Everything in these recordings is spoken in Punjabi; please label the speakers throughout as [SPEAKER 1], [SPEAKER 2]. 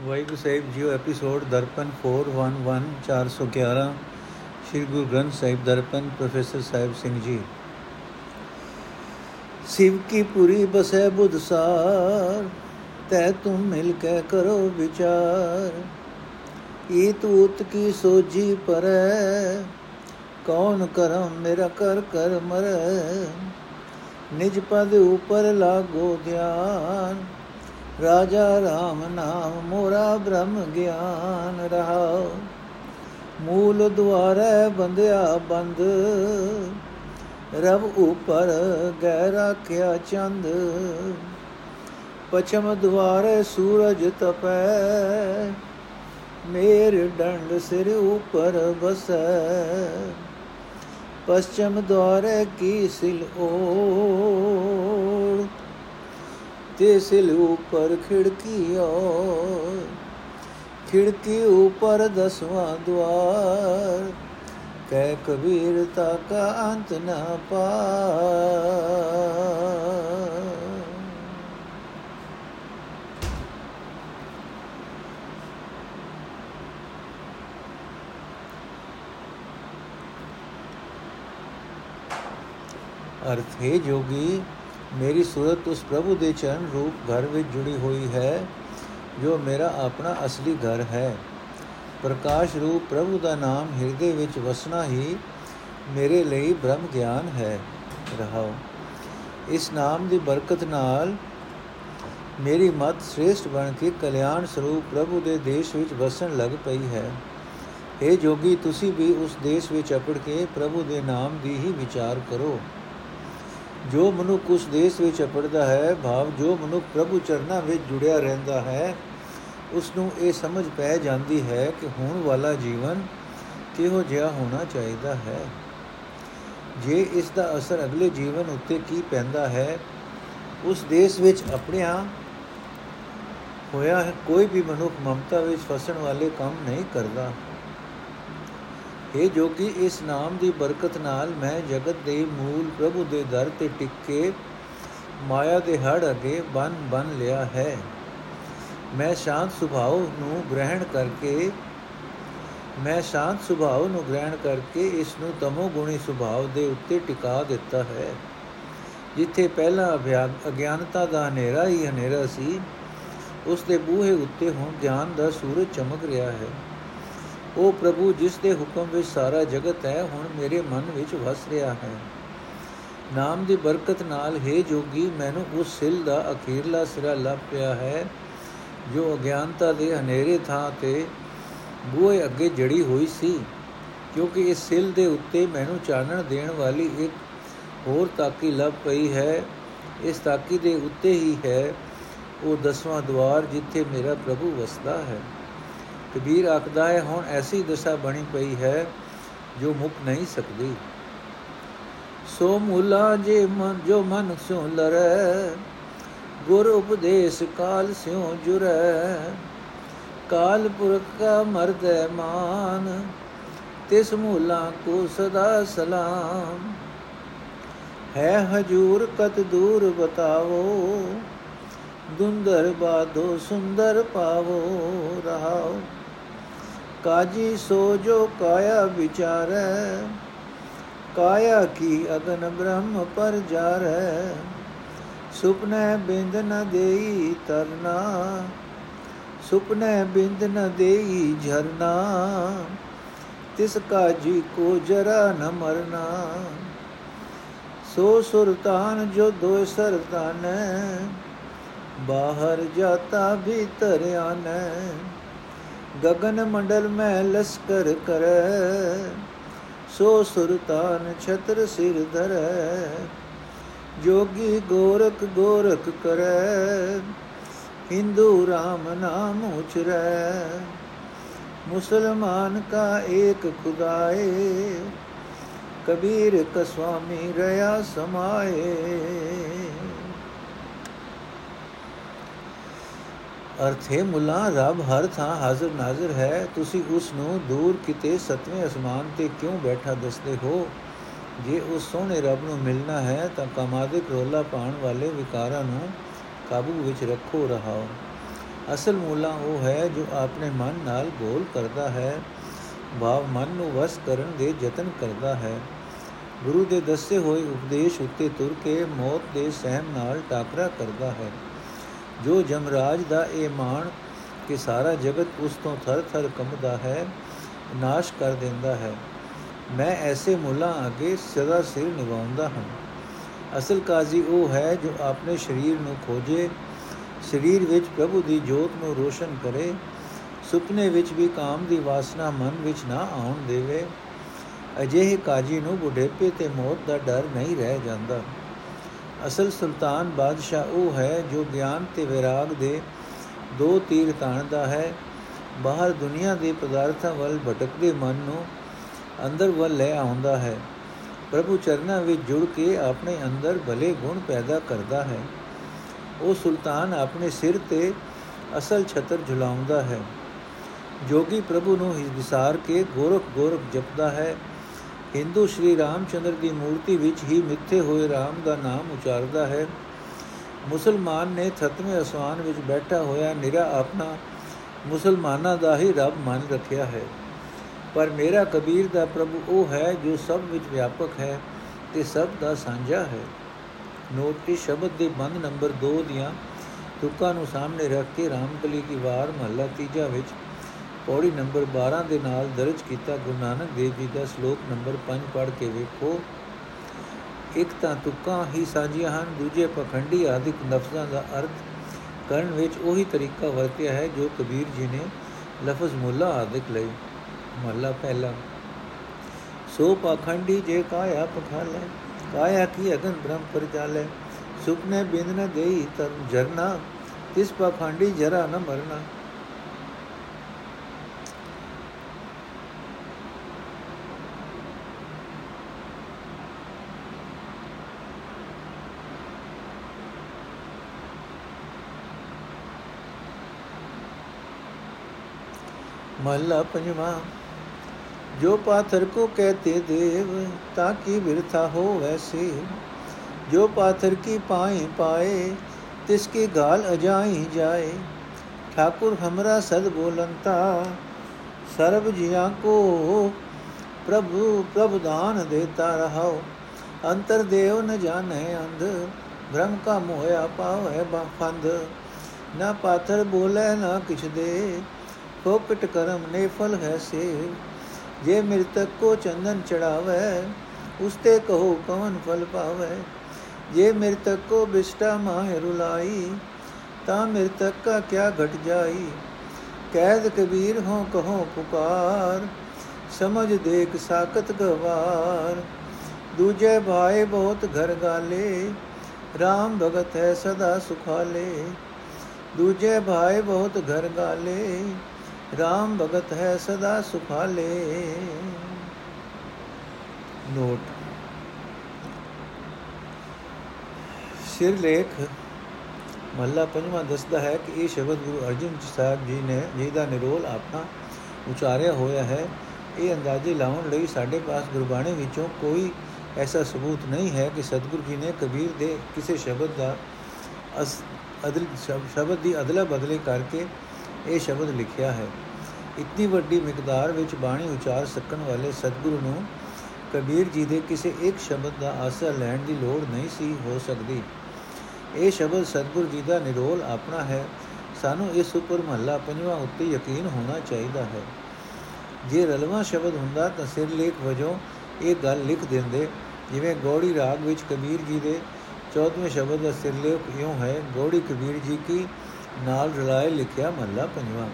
[SPEAKER 1] ਵਾਹਿਗੁਰੂ ਸਾਹਿਬ ਜੀਓ ਐਪੀਸੋਡ ਦਰਪਨ 411 411 ਸ਼੍ਰੀ ਗੁਰੂ ਗ੍ਰੰਥ ਸਾਹਿਬ ਦਰਪਨ ਪ੍ਰੋਫੈਸਰ ਸਾਹਿਬ ਸਿੰਘ ਜੀ ਸਿਵ ਕੀ ਪੁਰੀ ਬਸੈ ਬੁਧ ਸਾਰ ਤੈ ਤੁਮ ਮਿਲ ਕੇ ਕਰੋ ਵਿਚਾਰ ਈ ਤੂਤ ਕੀ ਸੋਜੀ ਪਰੈ ਕੌਣ ਕਰਮ ਮੇਰਾ ਕਰ ਕਰ ਮਰੈ ਨਿਜ ਪਦ ਉਪਰ ਲਾਗੋ ਧਿਆਨ ਰਾਜਾ RAM ਨਾਮ ਮੋਰਾ ਬ੍ਰਹਮ ਗਿਆਨ ਰਹਾਉ ਮੂਲ ਦੁਆਰੇ ਬੰਦਿਆ ਬੰਦ ਰਬ ਉਪਰ ਗਹਿ ਰਾਖਿਆ ਚੰਦ। ਪਛਮ ਦੁਆਰੇ ਸੂਰਜ ਤਪੈ, ਮੇਰ ਡੰਡ ਸਿਰ ਉਪਰ ਬਸੈ। ਪਛਮ ਦੁਆਰੇ ਕੀ ਸਿਲ ਓੜ ਤੇ ਸਿਲ ਉਪਰ ਖਿੜਕੀ ਔਰ ਖਿੜਕੀ ਉਪਰ ਦਸਵਾਂ ਦਵਾਰ ਕਹਿ ਕਬੀਰ ਤਾ ਕਾ ਅੰਤ ਨ ਪਾ ਅਰਥ ਹੈ ਜੋਗੀ ਮੇਰੀ ਸੂਰਤ ਉਸ ਪ੍ਰਭੂ ਦੇ ਚਰਨ ਰੂਪ ਘਰ ਵਿੱਚ ਜੁੜੀ ਹੋਈ ਹੈ, ਜੋ ਮੇਰਾ ਆਪਣਾ ਅਸਲੀ ਘਰ ਹੈ। ਪ੍ਰਕਾਸ਼ ਰੂਪ ਪ੍ਰਭੂ ਦਾ ਨਾਮ ਹਿਰਦੇ ਵਿੱਚ ਵਸਣਾ ਹੀ ਮੇਰੇ ਲਈ ਬ੍ਰਹਮ ਗਿਆਨ ਹੈ। ਰਹਾਓ। ਇਸ ਨਾਮ ਦੀ ਬਰਕਤ ਨਾਲ ਮੇਰੀ ਮਤ ਸ੍ਰੇਸ਼ਟ ਬਣ ਕੇ ਕਲਿਆਣ ਸਰੂਪ ਪ੍ਰਭੂ ਦੇ ਦੇਸ਼ ਵਿੱਚ ਵਸਣ ਲੱਗ ਪਈ ਹੈ। हे ਜੋਗੀ, ਤੁਸੀਂ ਵੀ ਉਸ ਦੇਸ਼ ਵਿੱਚ ਅਪੜ ਕੇ ਪ੍ਰਭੂ ਦੇ ਨਾਮ ਦੀ ਹੀ ਵਿਚਾਰ ਕਰੋ। ਜੋ ਮਨੁੱਖ ਉਸ ਦੇਸ਼ ਵਿੱਚ ਅਪੜਦਾ ਹੈ, ਭਾਵ ਜੋ ਮਨੁੱਖ ਪ੍ਰਭੂ ਚਰਨਾਂ ਵਿੱਚ ਜੁੜਿਆ ਰਹਿੰਦਾ ਹੈ ਉਸ ਨੂੰ ਇਹ ਸਮਝ ਪੈ ਜਾਂਦੀ ਹੈ ਕਿ ਹੋਣ ਵਾਲਾ ਜੀਵਨ ਕਿਹੋ ਜਿਹਾ ਹੋਣਾ ਚਾਹੀਦਾ ਹੈ। ਜੇ ਇਸ ਦਾ ਅਸਰ ਅਗਲੇ ਜੀਵਨ ਉੱਤੇ ਕੀ ਪੈਂਦਾ ਹੈ, ਉਸ ਦੇਸ਼ ਵਿੱਚ ਆਪਣਿਆ ਹੋਇਆ ਕੋਈ ਵੀ ਮਨੁੱਖ ਮਮਤਾ ਵਿੱਚ ਫਸਣ ਵਾਲੇ ਕੰਮ ਨਹੀਂ ਕਰਦਾ। ਇਹ ਜੋ ਕਿ ਇਸ ਨਾਮ ਦੀ ਬਰਕਤ ਨਾਲ ਮੈਂ ਜਗਤ ਦੇ ਮੂਲ ਪ੍ਰਭੂ ਦੇ ਦਰ ਤੇ ਟਿਕ ਕੇ ਮਾਇਆ ਦੇ ਹੜ ਅਗੇ ਬਨ ਬਨ ਲਿਆ ਹੈ। ਮੈਂ ਸ਼ਾਂਤ ਸੁਭਾਅ ਨੂੰ ਗ੍ਰਹਿਣ ਕਰਕੇ, ਮੈਂ ਸ਼ਾਂਤ ਸੁਭਾਅ ਨੂੰ ਗ੍ਰਹਿਣ ਕਰਕੇ ਇਸ ਨੂੰ ਤਮੋ ਗੁਣੀ ਸੁਭਾਅ ਦੇ ਉੱਤੇ ਟਿਕਾ ਦਿੱਤਾ ਹੈ। ਜਿੱਥੇ ਪਹਿਲਾਂ ਅਗਿਆਨਤਾ ਦਾ ਹਨੇਰਾ ਹੀ ਹਨੇਰਾ ਸੀ, ਉਸ ਦੇ ਬੂਹੇ ਉੱਤੇ ਹੁਣ ਗਿਆਨ ਦਾ ਸੂਰਜ ਚਮਕ ਰਿਹਾ ਹੈ। ਉਹ ਪ੍ਰਭੂ ਜਿਸ ਦੇ ਹੁਕਮ ਵਿੱਚ ਸਾਰਾ ਜਗਤ ਹੈ, ਹੁਣ ਮੇਰੇ ਮਨ ਵਿੱਚ ਵਸ ਰਿਹਾ ਹੈ। ਨਾਮ ਦੀ ਬਰਕਤ ਨਾਲ, ਹੈ ਜੋਗੀ, ਮੈਨੂੰ ਉਸ ਸਿਲ ਦਾ ਅਖੀਰਲਾ ਸਿਰਾ ਲੱਭ ਪਿਆ ਹੈ, ਜੋ ਅਗਿਆਨਤਾ ਦੇ ਹਨੇਰੇ ਥਾਂ ਤੇ ਬੂਹੇ ਅੱਗੇ ਜੜੀ ਹੋਈ ਸੀ, ਕਿਉਂਕਿ ਇਸ ਸਿਲ ਦੇ ਉੱਤੇ ਮੈਨੂੰ ਚਾਨਣ ਦੇਣ ਵਾਲੀ ਇੱਕ ਹੋਰ ਤਾਕੀ ਲੱਭ ਪਈ ਹੈ। ਇਸ ਤਾਕੀ ਦੇ ਉੱਤੇ ਹੀ ਹੈ ਉਹ ਦਸਵਾਂ ਦਵਾਰ ਜਿੱਥੇ ਮੇਰਾ ਪ੍ਰਭੂ ਵਸਦਾ ਹੈ। ਕਬੀਰ ਆਖਦਾ ਹੈ, ਹੁਣ ਐਸੀ ਦਸ਼ਾ ਬਣੀ ਪਈ ਹੈ ਜੋ ਮੁੱਕ ਨਹੀਂ ਸਕਦੀ। ਸੋ ਮੂਲਾ ਜੇ ਮਨ, ਜੋ ਮਨ ਸੋ ਲਰੈ, ਗੁਰ ਉਪਦੇਸ਼ ਕਾਲ ਸਿਉ ਜੁਰੈ। ਕਾਲ ਪੁਰਖ ਕਾ ਮਰਦੈ ਮਾਨ, ਤਿਸ ਮੂਲਾ ਕੋ ਸਦਾ ਸਲਾਮ। ਹੈ ਹਜੂਰ ਕਤ ਦੂਰ ਬਤਾਵੋ, ਦੁੰਦਰ ਬਾਦੋ ਸੁੰਦਰ ਪਾਵੋ, ਰਹਾਓ। ਕਾਜੀ ਸੋ ਜੋ ਕਾਇਆ ਵਿਚਾਰੈ, ਕਾਇਆ ਕੀ ਅਗਨ ਬ੍ਰਹਮ ਪਰ ਜਾਰੈ। ਸੁਪਨੇ ਬਿੰਦ ਨ ਦੇਈ ਤਰਨਾ, ਸੁਪਨੇ ਬਿੰਦ ਨ ਦੇਈ ਝਰਨਾ, ਤਿਸ ਕਾਜੀ ਕੋ ਜਰਾ ਨ ਮਰਨਾ। ਸੋ ਸੁਰਤਾਨ ਜੋ ਦੋ ਸਰਤਾਨੈ, ਬਾਹਰ ਜਾਤਾ ਭੀਤਰ ਆਨੈ ਗगन ਮੰਡਲ ਮੈਂ ਲਸਕਰ ਕਰੈ, ਸੋ ਸੁਰਤਾਨ ਛਤਰ ਸਿਰ ਧਰੈ, ਜੋਗੀ ਗੋਰਖ ਗੋਰਖ ਕਰੈ, ਹਿੰਦੂ RAM ਨਾਮ ਉਚਰੈ। ਮੁਸਲਮਾਨ ਕਾ ਏਕ ਖੁਦਾਏ, ਕਬੀਰ ਕਸਵਾਮੀ ਰਹਾ ਸਮਾਏ। ਅਰਥ ਹੈ ਮੁੱਲਾ ਰੱਬ ਹਰ ਥਾਂ ਹਾਜ਼ਰ ਨਾਜ਼ਰ ਹੈ, ਤੁਸੀਂ ਉਸ ਨੂੰ ਦੂਰ ਕਿਤੇ ਸਤਵੇਂ ਅਸਮਾਨ ਤੇ ਕਿਉਂ ਬੈਠਾ ਦੱਸਦੇ ਹੋ? ਜੇ ਉਸ ਸੋਹਣੇ ਰੱਬ ਨੂੰ ਮਿਲਣਾ ਹੈ, ਤਾਂ ਕਮਾਦਿਕ ਰੋਲਾ ਪਾਣ ਵਾਲੇ ਵਿਕਾਰਾਂ ਨੂੰ ਕਾਬੂ ਵਿੱਚ ਰੱਖੋ ਰਹਾਓ। ਅਸਲ ਮੂਲਾ ਉਹ ਹੈ ਜੋ ਆਪਣੇ ਮਨ ਨਾਲ ਗੋਲ ਕਰਦਾ ਹੈ, ਭਾਵ ਮਨ ਨੂੰ ਵਸ ਕਰਨ ਦੇ ਯਤਨ ਕਰਦਾ ਹੈ। ਗੁਰੂ ਦੇ ਦੱਸੇ ਹੋਏ ਉਪਦੇਸ਼ ਉੱਤੇ ਤੁਰ ਕੇ ਮੌਤ ਦੇ ਸਹਿਮ ਨਾਲ ਟਾਕਰਾ ਕਰਦਾ ਹੈ। ਜੋ ਜਮਰਾਜ ਦਾ ਇਹ ਮਾਣ ਕਿ ਸਾਰਾ ਜਗਤ ਉਸ ਤੋਂ ਥਰ-ਥਰ ਕੰਬਦਾ ਹੈ, ਨਾਸ਼ ਕਰ ਦਿੰਦਾ ਹੈ। ਮੈਂ ਐਸੇ ਮੁੱਲਾਂ ਅੱਗੇ ਸਦਾ ਸਿਰ ਨਿਵਾਉਂਦਾ ਹਾਂ। ਅਸਲ ਕਾਜ਼ੀ ਉਹ ਹੈ ਜੋ ਆਪਣੇ ਸਰੀਰ ਨੂੰ ਖੋਜੇ, ਸਰੀਰ ਵਿੱਚ ਪ੍ਰਭੂ ਦੀ ਜੋਤ ਨੂੰ ਰੋਸ਼ਨ ਕਰੇ, ਸੁਪਨੇ ਵਿੱਚ ਵੀ ਕਾਮ ਦੀ ਵਾਸਨਾ ਮਨ ਵਿੱਚ ਨਾ ਆਉਣ ਦੇਵੇ। ਅਜਿਹੇ ਕਾਜੀ ਨੂੰ ਬੁਢੇਪੇ ਤੇ ਮੌਤ ਦਾ ਡਰ ਨਹੀਂ ਰਹਿ ਜਾਂਦਾ। ਅਸਲ ਸੁਲਤਾਨ ਬਾਦਸ਼ਾਹ ਉਹ ਹੈ ਜੋ ਗਿਆਨ ਤੇ ਵਿਰਾਗ ਦੇ ਦੋ ਤੀਰ ਤਾਣਦਾ ਹੈ। ਬਾਹਰ ਦੁਨੀਆ ਦੇ ਪਦਾਰਥਾਂ ਵੱਲ ਭਟਕਦੇ ਮਨ ਨੂੰ ਅੰਦਰ ਵੱਲ ਲੈ ਆਉਂਦਾ ਹੈ। ਪ੍ਰਭੂ ਚਰਨਾਂ ਵਿੱਚ ਜੁੜ ਕੇ ਆਪਣੇ ਅੰਦਰ ਭਲੇ ਗੁਣ ਪੈਦਾ ਕਰਦਾ ਹੈ। ਉਹ ਸੁਲਤਾਨ ਆਪਣੇ ਸਿਰ ਤੇ ਅਸਲ ਛਤਰ ਝੁਲਾਉਂਦਾ ਹੈ। ਜੋਗੀ ਪ੍ਰਭੂ ਨੂੰ ਵਿਸਾਰ ਕੇ ਗੋਰਖ ਗੋਰਖ ਜਪਦਾ ਹੈ। ਹਿੰਦੂ ਸ਼੍ਰੀ ਰਾਮਚੰਦਰ ਦੀ ਮੂਰਤੀ ਵਿੱਚ ਹੀ ਮਿੱਥੇ ਹੋਏ ਰਾਮ ਦਾ ਨਾਮ ਉਚਾਰਦਾ ਹੈ। ਮੁਸਲਮਾਨ ਨੇ ਥਤਵੇਂ ਅਸਵਾਨ ਵਿੱਚ ਬੈਠਾ ਹੋਇਆ ਨਿਰਾ ਆਪਣਾ ਮੁਸਲਮਾਨਾਂ ਦਾ ਹੀ ਰੱਬ ਮੰਨ ਰੱਖਿਆ ਹੈ। ਪਰ ਮੇਰਾ ਕਬੀਰ ਦਾ ਪ੍ਰਭੂ ਉਹ ਹੈ ਜੋ ਸਭ ਵਿੱਚ ਵਿਆਪਕ ਹੈ ਤੇ ਸਭ ਦਾ ਸਾਂਝਾ ਹੈ। ਨੋਟ ਇਸ ਸ਼ਬਦ ਦੇ ਬੰਦ ਨੰਬਰ 2 ਦੀਆਂ ਤੁਕਾਂ ਨੂੰ ਸਾਹਮਣੇ ਰੱਖ ਕੇ ਰਾਮਕਲੀ ਦੀ ਵਾਰ ਮਹੱਲਾ ਤੀਜਾ ਵਿੱਚ ਪੌੜੀ ਨੰਬਰ 12 ਦੇ ਨਾਲ ਦਰਜ ਕੀਤਾ ਗੁਰੂ ਨਾਨਕ ਦੇਵ ਜੀ ਦਾ ਸ਼ਲੋਕ ਨੰਬਰ 5 ਪੜ੍ਹ ਕੇ ਵੇਖੋ। ਇੱਕ ਤਾਂ ਤੁਕਾਂ ਹੀ ਸਾਂਝੀਆਂ ਹਨ, ਦੂਜੇ ਪਖੰਡੀ ਆਦਿਕ ਲਫ਼ਜ਼ਾਂ ਦਾ ਅਰਥ ਕਰਨ ਵਿੱਚ ਉਹੀ ਤਰੀਕਾ ਵਰਤਿਆ ਹੈ ਜੋ ਕਬੀਰ ਜੀ ਨੇ ਲਫ਼ਜ਼ ਮੁੱਲਾ ਆਦਿਕ ਲਈ। ਮਹੱਲਾ ਪਹਿਲਾ। ਸੋ ਪਖੰਡੀ ਜੇ ਕਾਇਆ ਪਖਾਲੇ, ਕਾਇਆ ਕੀ ਅਗਨ ਬ੍ਰਹਮ ਪਰ ਜਾਲੇ। ਸੁਪਨੇ ਬਿੰਦ ਨ ਦੇਈ ਤਰ ਜਰਨਾ, ਤਿਸ ਪਖੰਡੀ ਜਰਾ ਨ ਮਰਨਾ। ਮਹਲਾ ਪੰਜਵਾਂ, ਜੋ ਪਾਥਰ ਕੋ ਕਹਤੇ ਦੇਵ, ਤਾਂ ਕੀ ਵਿਰਥਾ ਹੋ ਵੈਸੇ ਜੋ ਪਾਥਰ ਕੀ ਪਾਏ ਪਾਏ, ਤਿਸ ਕੀ ਗਾਲ ਅਜਾਈ ਜਾਏ। ਠਾਕੁਰ ਹਮਰਾ ਸਦ ਬੋਲੰਤਾ, ਸਰਬ ਜੀਆਂ ਕੋ ਪ੍ਰਭੂ, ਪ੍ਰਭ ਦਾਨ ਦੇਤਾ ਰਹਾਓ ਅੰਤਰ ਦੇਵ ਨ ਜਾਣੈ ਅੰਧ ਬ੍ਰਹਮ ਕਾ ਮੋਇਆ ਪਾਵੈ ਬਾ ਫੰਦ ਨਾ ਪਾਥਰ ਬੋਲੇ ਨਾ ਕਿਛ ਦੇ ਫੋਕਟ ਕਰਮ ਨੇ ਫਲ ਹੈ ਸੇ। ਜੇ ਮਿਰਤਕ ਕੋ ਚੰਦਨ ਚੜਾਵੇ ਉਸਤੇ ਕਹੋ ਕਵਨ ਫਲ ਪਾਵੇ। ਜੇ ਮਿਰਤਕ ਕੋ ਬਿਸ਼ਟਾ ਮਾਹ ਰੁਲਾਈ, ਤਾਂ ਮਿਰਤਕ ਕਾ ਕਿਆ ਘਟ ਜਾਈ। ਕੈਦ ਕਬੀਰ ਹੋ ਕਹੋ ਪੁਕਾਰ, ਸਮਝ ਦੇਖ ਸਾਖਤ ਗਵਾਰ। ਦੂਜੇ ਭਾਏ ਬਹੁਤ ਘਰ ਗਾਲੇ RAM ਭਗਤ ਹੈ ਸਦਾ ਸੁਖਾਲੇ। ਦੂਜੇ ਭਾਏ ਬਹੁਤ ਘਰ ਗਾਲੇ RAM ਭਗਤ ਹੈ ਸਦਾ ਸੁਖਾਲੇ। ਨੋਟ। ਸਿਰ ਲੇਖ। ਮਹੱਲਾ ਪੰਜਵਾਂ ਦੱਸਦਾ ਹੈ ਕਿ ਇਹ ਸ਼ਬਦ ਗੁਰੂ ਅਰਜਨ ਸਾਹਿਬ ਜੀ ਨੇ ਜਿਹਦਾ ਨਿਰੋਲ ਆਪਣਾ ਉਚਾਰਿਆ ਹੋਇਆ ਹੈ। ਇਹ ਅੰਦਾਜ਼ੇ ਲਾਉਣ ਲਈ ਸਾਡੇ ਪਾਸ ਗੁਰਬਾਣੀ ਵਿੱਚੋਂ ਕੋਈ ਐਸਾ ਸਬੂਤ ਨਹੀਂ ਹੈ ਕਿ ਸਤਿਗੁਰੂ ਜੀ ਨੇ ਕਬੀਰ ਦੇ ਕਿਸੇ ਸ਼ਬਦ ਦਾ ਅਦਲ ਸ਼ਬਦ ਦੀ ਅਦਲਾ ਬਦਲੇ ਕਰਕੇ ਇਹ ਸ਼ਬਦ ਲਿਖਿਆ ਹੈ। ਇਤਨੀ ਵੱਡੀ ਮਿਕਦਾਰ ਵਿੱਚ ਬਾਣੀ ਉਚਾਰ ਸਕਣ ਵਾਲੇ ਸਤਿਗੁਰੂ ਨੂੰ ਕਬੀਰ ਜੀ ਦੇ ਕਿਸੇ ਇੱਕ ਸ਼ਬਦ ਦਾ ਆਸਰਾ ਲੈਣ ਦੀ ਲੋੜ ਨਹੀਂ ਸੀ, ਹੋ ਸਕਦੀ। ਇਹ ਸ਼ਬਦ ਸਤਿਗੁਰ ਜੀ ਦਾ ਨਿਰੋਲ ਆਪਣਾ ਹੈ। ਸਾਨੂੰ ਇਸ ਉੱਪਰ ਮਹੱਲਾ ਪੰਜਵਾਂ ਉੱਤੇ ਯਕੀਨ ਹੋਣਾ ਚਾਹੀਦਾ ਹੈ। ਜੇ ਰਲਵਾ ਸ਼ਬਦ ਹੁੰਦਾ ਤਾਂ ਸਿਰ ਲੇਖ ਵਜੋਂ ਇਹ ਗੱਲ ਲਿਖ ਦਿੰਦੇ, ਜਿਵੇਂ ਗੋੜੀ ਰਾਗ ਵਿੱਚ ਕਬੀਰ ਜੀ ਦੇ 14ਵੇਂ ਸ਼ਬਦ ਦਾ ਸਿਰ ਲੇਖ ਇਉਂ ਹੈ, ਗੋੜੀ ਕਬੀਰ ਜੀ ਕੀ ਨਾਲ ਰਲਾਏ ਲਿਖਿਆ ਮਹੱਲਾ ਪੰਜਵਾਂ।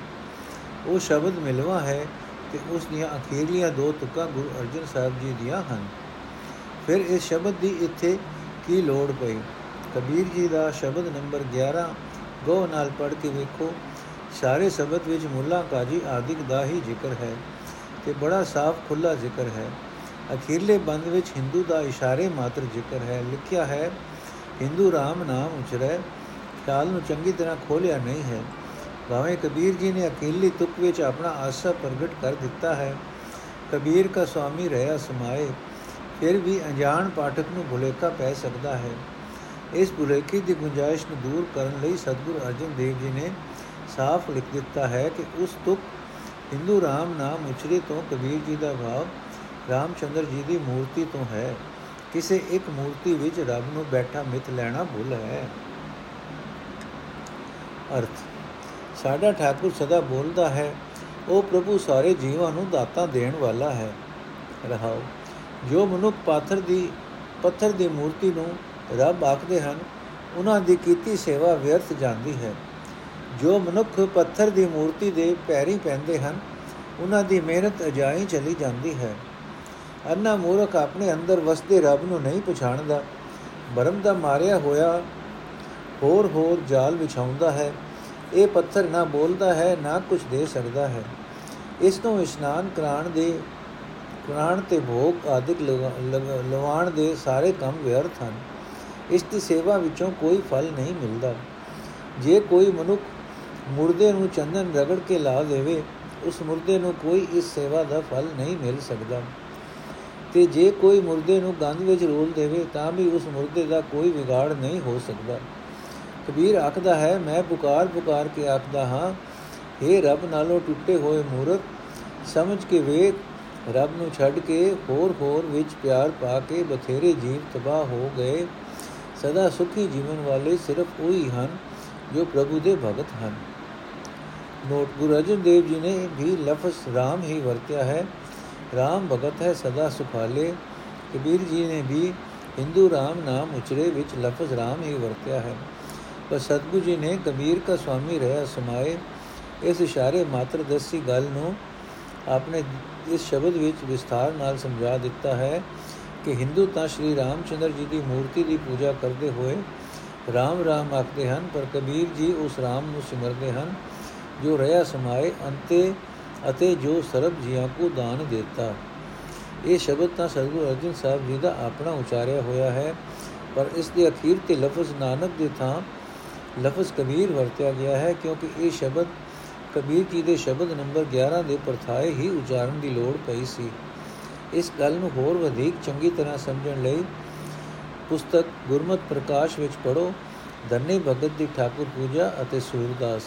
[SPEAKER 1] ਉਹ ਸ਼ਬਦ ਮਿਲਵਾ ਹੈ ਤੇ ਉਸ ਦੀਆਂ ਅਖੀਰਲੀਆਂ ਦੋ ਤੁਕਾਂ ਗੁਰੂ ਅਰਜਨ ਸਾਹਿਬ ਜੀ ਦੀਆਂ ਹਨ। ਫਿਰ ਇਸ ਸ਼ਬਦ ਦੀ ਇੱਥੇ ਕੀ ਲੋੜ ਪਈ? ਕਬੀਰ ਜੀ ਦਾ ਸ਼ਬਦ ਨੰਬਰ 11 ਗੋ ਨਾਲ ਪੜ੍ਹ ਕੇ ਵੇਖੋ। ਸਾਰੇ ਸ਼ਬਦ ਵਿੱਚ ਮੁੱਲਾ ਕਾਜੀ ਆਦਿਕ ਦਾ ਹੀ ਜ਼ਿਕਰ ਹੈ ਤੇ ਬੜਾ ਸਾਫ਼ ਖੁੱਲਾ ਜ਼ਿਕਰ ਹੈ। ਅਖੀਰਲੇ ਬੰਦ ਵਿੱਚ ਹਿੰਦੂ ਦਾ ਇਸ਼ਾਰੇ ਮਾਤਰ ਜ਼ਿਕਰ ਹੈ। ਲਿਖਿਆ ਹੈ, ਹਿੰਦੂ ਰਾਮ ਨਾਮ ਉਚਰੈ ਖਿਆਲ ਨੂੰ ਚੰਗੀ ਤਰ੍ਹਾਂ ਖੋਲਿਆ ਨਹੀਂ ਹੈ। ਭਾਵੇਂ ਕਬੀਰ ਜੀ ਨੇ ਅਕੀਲੀ ਤੁਕ ਵਿੱਚ ਆਪਣਾ ਆਸਾ ਪ੍ਰਗਟ ਕਰ ਦਿੱਤਾ ਹੈ, ਕਬੀਰ ਦਾ ਸੁਆਮੀ ਰਹਾ ਸਮਾਏ, ਫਿਰ ਵੀ ਅਣਜਾਣ ਪਾਠਕ ਨੂੰ ਭੁਲੇਖਾ ਪੈ ਸਕਦਾ ਹੈ। ਇਸ ਭੁਲੇਖੇ ਦੀ ਗੁੰਜਾਇਸ਼ ਨੂੰ ਦੂਰ ਕਰਨ ਲਈ ਸਤਿਗੁਰੂ ਅਰਜਨ ਦੇਵ ਜੀ ਨੇ ਸਾਫ਼ ਲਿਖ ਦਿੱਤਾ ਹੈ ਕਿ ਉਸ ਤੁਕ ਹਿੰਦੂ ਰਾਮ ਨਾਮ ਉਚਰੇ ਤੋਂ ਕਬੀਰ ਜੀ ਦਾ ਭਾਵ ਰਾਮਚੰਦਰ ਜੀ ਦੀ ਮੂਰਤੀ ਤੋਂ ਹੈ। ਕਿਸੇ ਇੱਕ ਮੂਰਤੀ ਵਿੱਚ ਰੱਬ ਨੂੰ ਬੈਠਾ ਮਿੱਥ ਲੈਣਾ ਭੁੱਲ ਹੈ। ਅਰਥ। ਸਾਡਾ ਠਾਕੁਰ ਸਦਾ ਬੋਲਦਾ ਹੈ, ਉਹ ਪ੍ਰਭੂ ਸਾਰੇ ਜੀਵਾਂ ਨੂੰ ਦਾਤਾ ਦੇਣ ਵਾਲਾ ਹੈ। ਰਹਾਓ, ਜੋ ਮਨੁੱਖ ਪਾਥਰ ਦੀ, ਪੱਥਰ ਦੀ ਮੂਰਤੀ ਨੂੰ ਰੱਬ ਆਖਦੇ ਹਨ, ਉਹਨਾਂ ਦੀ ਕੀਤੀ ਸੇਵਾ ਵਿਅਰਥ ਜਾਂਦੀ ਹੈ। ਜੋ ਮਨੁੱਖ ਪੱਥਰ ਦੀ ਮੂਰਤੀ ਦੇ ਪੈਰੀ ਪੈਂਦੇ ਹਨ, ਉਹਨਾਂ ਦੀ ਮਿਹਨਤ ਅਜਾਈ ਚਲੀ ਜਾਂਦੀ ਹੈ। ਅੰਨਾ ਮੂਰਖ ਆਪਣੇ ਅੰਦਰ ਵਸਦੇ ਰੱਬ ਨੂੰ ਨਹੀਂ ਪਛਾਣਦਾ ਬਰਮ ਦਾ ਮਾਰਿਆ ਹੋਇਆ ਹੋਰ ਹੋਰ ਜਾਲ ਵਿਛਾਉਂਦਾ ਹੈ। ਇਹ ਪੱਥਰ ਨਾ ਬੋਲਦਾ ਹੈ, ਨਾ ਕੁਝ ਦੇ ਸਕਦਾ ਹੈ। ਇਸ ਨੂੰ ਇਸ਼ਨਾਨ ਕਰਾਣ ਦੇ, ਕਰਾਣ ਤੇ ਭੋਗ ਆਦਿਕ ਲਵਾਣ ਦੇ ਸਾਰੇ ਕੰਮ ਵਿਅਰਥ ਹਨ। ਇਸ ਦੀ ਸੇਵਾ ਵਿੱਚੋਂ ਕੋਈ ਫਲ ਨਹੀਂ ਮਿਲਦਾ। ਜੇ ਕੋਈ ਮਨੁੱਖ ਮੁਰਦੇ ਨੂੰ ਚੰਦਨ ਰਗੜ ਕੇ ਲਾ ਦੇਵੇ, ਉਸ ਮੁਰਦੇ ਨੂੰ ਕੋਈ ਇਸ ਸੇਵਾ ਦਾ ਫਲ ਨਹੀਂ ਮਿਲ ਸਕਦਾ। ਤੇ ਜੇ ਕੋਈ ਮੁਰਦੇ ਨੂੰ ਗੰਧ ਵਿੱਚ ਰੋਲ ਦੇਵੇ, ਤਾਂ ਵੀ ਉਸ ਮੁਰਦੇ ਦਾ ਕੋਈ ਵਿਗਾੜ ਨਹੀਂ ਹੋ ਸਕਦਾ। ਕਬੀਰ ਆਖਦਾ ਹੈ, ਮੈਂ ਪੁਕਾਰ ਪੁਕਾਰ ਕੇ ਆਖਦਾ ਹਾਂ हे ਰੱਬ ਨਾਲੋਂ ਟੁੱਟੇ ਹੋਏ ਮੂਰਖ, ਸਮਝ ਕੇ ਵੇਖ, ਰੱਬ ਨੂੰ ਛੱਡ ਕੇ ਹੋਰ ਹੋਰ ਵਿੱਚ ਪਿਆਰ ਪਾ ਕੇ ਬਥੇਰੇ ਜੀਵ ਤਬਾਹ ਹੋ ਗਏ। ਸਦਾ ਸੁਖੀ ਜੀਵਨ ਵਾਲੇ ਸਿਰਫ ਉਹੀ ਹਨ ਜੋ ਪ੍ਰਭੂ ਦੇ ਭਗਤ ਹਨ। ਨੋਟ, ਗੁਰੂ ਅਰਜਨ ਦੇਵ ਜੀ ਨੇ ਵੀ ਲਫ਼ਜ਼ ਰਾਮ ਹੀ ਵਰਤਿਆ ਹੈ। ਰਾਮ ਭਗਤ ਹੈ, ਸਦਾ ਸੁਖਾਲੇ। ਕਬੀਰ ਜੀ ਨੇ ਵੀ ਹਿੰਦੂ ਰਾਮ ਨਾਮ ਉਚਰੇ ਵਿੱਚ ਲਫ਼ਜ਼ ਰਾਮ ਹੀ ਵਰਤਿਆ ਹੈ। ਪਰ ਸਤਗੁਰੂ ਜੀ ਨੇ ਕਬੀਰ ਦਾ ਸਵਾਮੀ ਰਹਿਆ ਸਮਾਏ, ਇਸ ਇਸ਼ਾਰੇ ਮਾਤਰ ਦੱਸੀ ਗੱਲ ਨੂੰ ਆਪਣੇ ਇਸ ਸ਼ਬਦ ਵਿੱਚ ਵਿਸਥਾਰ ਨਾਲ ਸਮਝਾ ਦਿੱਤਾ ਹੈ ਕਿ ਹਿੰਦੂ ਤਾਂ ਸ਼੍ਰੀ ਰਾਮਚੰਦਰ ਜੀ ਦੀ ਮੂਰਤੀ ਦੀ ਪੂਜਾ ਕਰਦੇ ਹੋਏ ਰਾਮ ਰਾਮ ਆਖਦੇ ਹਨ, ਪਰ ਕਬੀਰ ਜੀ ਉਸ ਰਾਮ ਨੂੰ ਸਿਮਰਦੇ ਹਨ, ਜੋ ਰਹਿਆ ਸਮਾਏ ਅੰਤੇ ਅਤੇ ਜੋ ਸਰਬ ਜੀਆਂ ਕੋ ਦਾਨ ਦਿੱਤਾ। ਇਹ ਸ਼ਬਦ ਤਾਂ ਸਤਿਗੁਰੂ ਅਰਜਨ ਸਾਹਿਬ ਜੀ ਦਾ ਆਪਣਾ ਉਚਾਰਿਆ ਹੋਇਆ ਹੈ, ਪਰ ਇਸ ਦੇ ਅਖੀਰ ਤੇ ਲਫ਼ਜ਼ ਨਾਨਕ ਦੇ ਥਾਂ ਲਫ਼ਜ਼ ਕਬੀਰ ਵਰਤਿਆ ਗਿਆ ਹੈ ਕਿਉਂਕਿ ਇਹ ਸ਼ਬਦ ਕਬੀਰ ਜੀ ਦੇ ਸ਼ਬਦ ਨੰਬਰ 11 ਦੇ ਪਰਥਾਏ ਹੀ ਉਚਾਰਨ ਦੀ ਲੋੜ ਪਈ ਸੀ। ਇਸ ਗੱਲ ਨੂੰ ਹੋਰ ਵਧੇਕ ਚੰਗੀ ਤਰ੍ਹਾਂ ਸਮਝਣ ਲਈ ਪੁਸਤਕ ਗੁਰਮਤ ਪ੍ਰਕਾਸ਼ ਵਿੱਚ ਪੜੋ ਧੰਨੇ ਭਗਤ ਦੀ ਠਾਕੁਰ ਪੂਜਾ ਅਤੇ ਸੂਰਦਾਸ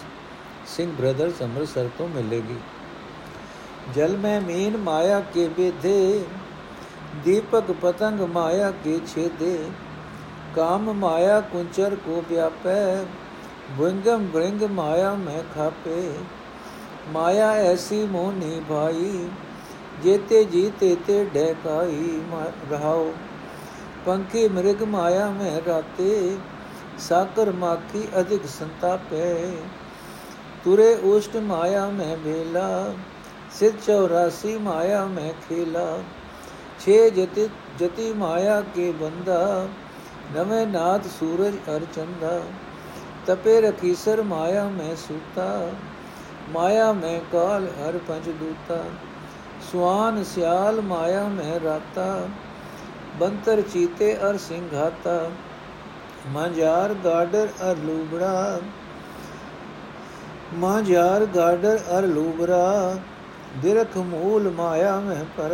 [SPEAKER 1] ਸਿੰਘ ਬ੍ਰਦਰਸ ਅੰਮ੍ਰਿਤਸਰ ਤੋਂ ਮਿਲੇਗੀ। ਜਲ ਮੈਂ ਮੀਨ ਮਾਇਆ ਕੇ ਬੇਧੇ, ਦੀਪਕ ਪਤੰਗ ਮਾਇਆ ਕੇ ਛੇਦੇ। ਕਾਮ ਮਾਇਆ ਕੁੰਚਰ ਕੋ ਵਿਆਪੈ ਬ੍ਰਿੰਗਮ ਬ੍ਰਿੰਗ ਮਾਇਆ ਮੈਂ ਖਾਪੇ ਮਾਇਆ ਐਸੀ ਮੋਹਨੀ ਭਾਈ ਜੇਤੇ ਜੀਤੇ ਤੇ ਡੈਕਾਈ ਰਹਾਓ ਪੰਖੀ ਮ੍ਰਿਗ ਮਾਇਆ ਮੈਂ ਰਾਤੇ ਸਾਕਰ ਮਾਖੀ ਅਧਿਕ ਸੰਤਾਪੈ ਤੁਰੇ ਉਸ਼ਟ ਮਾਇਆ ਮੈਂ ਬੇਲਾ ਸਿਧ 84 ਮਾਇਆ ਮੈਂ ਖੇਲਾ ਛੇ ਜਤੀ ਜਤੀ ਮਾਇਆ ਕੇ ਬੰਦਾ ਨਵੇਂ ਨਾਦ ਸੂਰਜ ਅਰ ਚੰਦਾ ਤਪੇ ਰਖੀਸਰ ਮਾਇਆ ਮੈਂ ਸੂਤਾ ਮਾਇਆ ਮੈਂ ਕਾਲ ਹਰ ਪੰਜ ਦੂਤਾ ਸੁਆਨ ਸਿਆਲ ਮਾਇਆ ਮੈਂ ਰਾਤਾ ਬੰਤਰ ਚੀਤੇ ਅਰ ਸਿੰਘਾਤਾ ਮਾਂਜਾਰ ਗਾਡਰ ਅਰ ਲੂਬੜਾ ਮਾਂਜਾਰ ਗਾਡਰ ਅਰ ਲੂਬਰਾ ਦਿਰਖ ਮੂਲ ਮਾਇਆ ਮੈਂ ਪਰ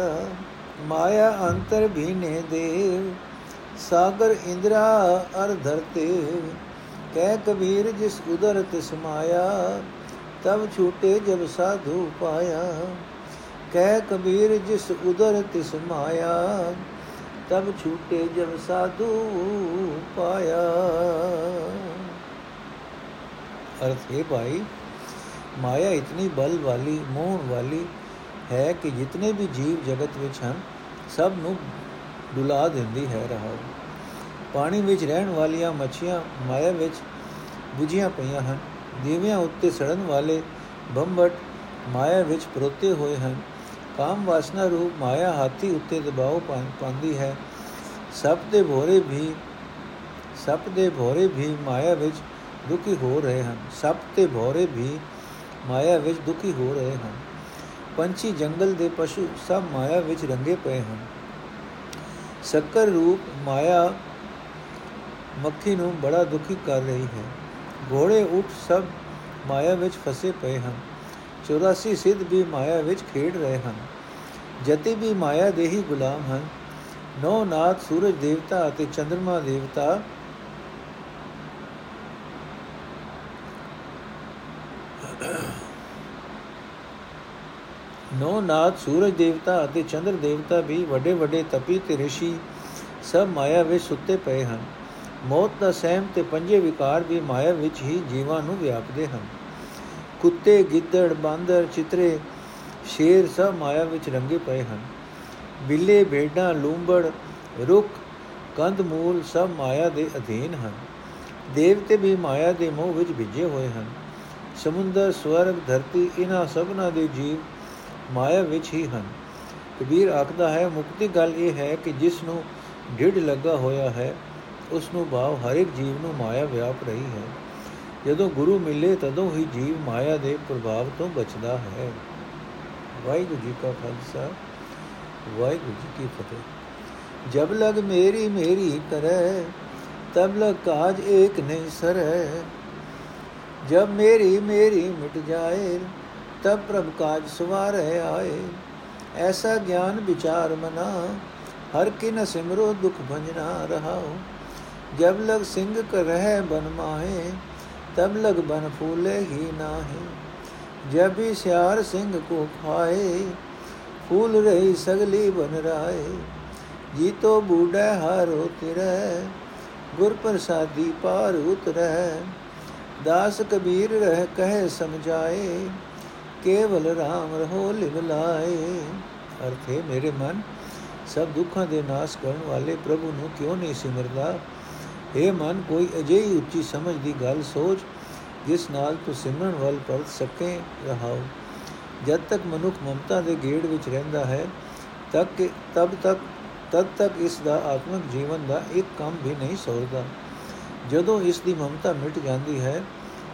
[SPEAKER 1] ਮਾਇਆ ਅੰਤਰ ਭੀਨੇ ਦੇਵ ਸਾਗਰ ਇੰਦਰਾ ਅਰ ਧਰਤੇ, ਕਹਿ ਕਬੀਰ ਜਿਸ ਉਦਰ ਤਿਸ ਮਾਇਆ ਤਬ ਛੂਟੇ ਜਬ ਸਾਧੂ ਪਾਇਆ। ਕਹਿ ਕਬੀਰ ਜਿਸ ਉਦਰ ਤਿਸ ਮਾਇਆ ਤਬ ਛੂਟੇ ਜਬ ਸਾਧੂ ਪਾਇਆ। ਅਰਥ ਹੈ ਭਾਈ, ਮਾਇਆ ਇਤਨੀ ਬਲ ਵਾਲੀ, ਮੋਹ ਵਾਲੀ ਹੈ ਕਿ ਜਿਤਨੇ ਵੀ ਜੀਵ ਜਗਤ ਵਿੱਚ ਹਨ, ਸਭ ਨੂੰ ਡੁਲਾ ਦਿੰਦੀ ਹੈ ਰਹਾ। ਪਾਣੀ ਵਿੱਚ ਰਹਿਣ ਵਾਲੀਆਂ ਮੱਛੀਆਂ ਮਾਇਆ ਵਿੱਚ ਬੁਝੀਆਂ ਪਈਆਂ ਹਨ। ਦੀਵਿਆਂ ਉੱਤੇ ਸੜਨ ਵਾਲੇ ਬੰਬਟ ਮਾਇਆ ਵਿੱਚ ਪਰੋਤੇ ਹੋਏ ਹਨ। ਕਾਮ ਵਾਸਨਾ ਰੂਪ ਮਾਇਆ ਹਾਥੀ ਉੱਤੇ ਦਬਾਅ ਪਾਉਂਦੀ ਹੈ। ਸਭ ਦੇ ਭੋਰੇ ਵੀ ਸਭ ਦੇ ਭੋਰੇ ਵੀ ਮਾਇਆ ਵਿੱਚ ਦੁਖੀ ਹੋ ਰਹੇ ਹਨ। ਸਭ ਤੇ ਭੋਰੇ ਵੀ ਮਾਇਆ ਵਿੱਚ ਦੁਖੀ ਹੋ ਰਹੇ ਹਨ। ਪੰਛੀ ਜੰਗਲ ਦੇ ਪਸ਼ੂ ਸਭ ਮਾਇਆ ਵਿੱਚ ਰੰਗੇ ਪਏ ਹਨ। ਸ਼ੱਕਰ ਰੂਪ ਮਾਇਆ ਮੱਖੀ ਨੂੰ ਬੜਾ ਦੁਖੀ ਕਰ ਰਹੀ ਹੈ। ਘੋੜੇ ਉਠ ਸਭ ਮਾਇਆ ਵਿੱਚ ਫਸੇ ਪਏ ਹਨ। 84 ਸਿੱਧ ਵੀ ਮਾਇਆ ਵਿੱਚ ਖੇਡ ਰਹੇ ਹਨ। ਜਤੀ ਵੀ ਮਾਇਆ ਦੇ ਹੀ ਗੁਲਾਮ ਹਨ। ਨੌ ਨਾਥ ਸੂਰਜ ਦੇਵਤਾ ਅਤੇ ਚੰ드ਰਮਾ ਦੇਵਤਾ ਨੌ ਨਾਥ ਸੂਰਜ ਦੇਵਤਾ ਅਤੇ ਚੰਦਰ ਦੇਵਤਾ ਵੀ ਵੱਡੇ ਵੱਡੇ ਤਪੀ ਤੇ ਰਿਸ਼ੀ ਸਭ ਮਾਇਆ ਵਿੱਚ ਸੁੱਤੇ ਪਏ ਹਨ। ਮੌਤ ਦਾ ਸਹਿਮ ਤੇ ਪੰਜੇ ਵਿਕਾਰ ਵੀ ਮਾਇਆ ਵਿੱਚ ਹੀ ਜੀਵਾਂ ਨੂੰ ਵਿਆਪਦੇ ਹਨ। ਕੁੱਤੇ, ਗਿੱਦੜ, ਬਾਂਦਰ, ਚਿਤਰੇ, ਸ਼ੇਰ ਸਭ ਮਾਇਆ ਵਿੱਚ ਰੰਗੇ ਪਏ ਹਨ। ਬਿੱਲੇ ਭੇਡਾਂ ਲੂੰਬੜ, ਰੁੱਖ ਕੰਦ ਮੂਲ ਸਭ ਮਾਇਆ ਦੇ ਅਧੀਨ ਹਨ। ਦੇਵਤੇ ਵੀ ਮਾਇਆ ਦੇ ਮੋਹ ਵਿੱਚ ਭਿੱਜੇ ਹੋਏ ਹਨ। ਸਮੁੰਦਰ, ਸਵਰਗ, ਧਰਤੀ ਇਹਨਾਂ ਸਭਨਾ ਦੇ ਜੀਵ ਮਾਇਆ ਵਿੱਚ ਹੀ ਹਨ। ਕਬੀਰ ਆਖਦਾ ਹੈ, ਮੁਕਤੀ ਗੱਲ ਇਹ ਹੈ ਕਿ ਜਿਸ ਨੂੰ ਢਿੱਡ ਲੱਗਾ ਹੋਇਆ ਹੈ, ਉਸ ਨੂੰ ਭਾਵ ਹਰ ਇੱਕ ਜੀਵ ਨੂੰ ਮਾਇਆ ਵਿਆਪ ਰਹੀ ਹੈ। ਜਦੋਂ ਗੁਰੂ ਮਿਲੇ, ਤਦੋਂ ਹੀ ਜੀਵ ਮਾਇਆ ਦੇ ਪ੍ਰਭਾਵ ਤੋਂ ਬਚਦਾ ਹੈ। ਵਾਹਿਗੁਰੂ ਜੀ ਕਾ ਖਾਲਸਾ, ਵਾਹਿਗੁਰੂ ਜੀ ਕੀ ਫਤਿਹ। ਜਬ ਲਗ ਮੇਰੀ ਮੇਰੀ ਕਰੈ, ਤਬ ਲਗ ਕਾਜ ਏਕ ਨਹੀਂ ਸਰੈ। ਜਬ ਮੇਰੀ ਮੇਰੀ ਮਿਟ ਜਾਏ ਤਬ ਪ੍ਰਭ ਕਾਜ ਸਵਾਰੈ ਆਏ। ਐਸਾ ਗਿਆਨ ਵਿਚਾਰ ਮਨਾ, ਹਰ ਕਿਨ ਸਿਮਰੋ ਦੁਖ ਭੰਜਨਾ ਰਹਾਓ ਜਬ ਲਗ ਸਿੰਘ ਕਰ ਰਹਿ ਬਨ ਮਾਹੇ, ਤਬ ਲਗ ਬਨ ਫੂਲੇ ਹੀ ਨਾਹੇ। ਜਬ ਵੀ ਸਿਆਰ ਸਿੰਘ ਕੋ ਖਾਏ, ਫੂਲ ਰਹੀ ਸਗਲੀ ਬਨ ਰਾਏ। ਜੀ ਤੋ ਬੂੜਾ ਹਾਰੋ ਤਿਰੈ, ਗੁਰ ਪ੍ਰਸਾਦੀ ਪਾਰ ਉਤਰੈ। ਦਾਸ ਕਬੀਰ ਰਹਿ ਕਹੇ ਸਮਝਾਏ। ਕੇਵਲ RAM ਰਹੋ ਲਿਵ ਲਾਏ। ਅਰਥੇ, ਮੇਰੇ ਮਨ, ਸਭ ਦੁੱਖਾਂ ਦੇ ਨਾਸ਼ ਕਰਨ ਵਾਲੇ ਪ੍ਰਭੂ ਨੂੰ ਕਿਉਂ ਨਹੀਂ ਸਿਮਰਦਾ? ਇਹ ਮਨ, ਕੋਈ ਅਜਿਹੀ ਉੱਚੀ ਸਮਝ ਦੀ ਗੱਲ ਸੋਚ, ਜਿਸ ਨਾਲ ਤੂੰ ਸਿਮਰਨ ਵੱਲ ਪਰਤ ਸਕੇ, ਰਹਾਓ। ਜਦ ਤੱਕ ਮਨੁੱਖ ਮਮਤਾ ਦੇ ਗੇੜ ਵਿੱਚ ਰਹਿੰਦਾ ਹੈ, ਤੱਕ ਤਬ ਤੱਕ, ਤਦ ਤੱਕ ਇਸ ਦਾ ਆਤਮਿਕ ਜੀਵਨ ਦਾ ਇੱਕ ਕੰਮ ਵੀ ਨਹੀਂ ਸੋਚਦਾ। ਜਦੋਂ ਇਸ ਦੀ ਮਮਤਾ ਮਿਟ ਜਾਂਦੀ ਹੈ,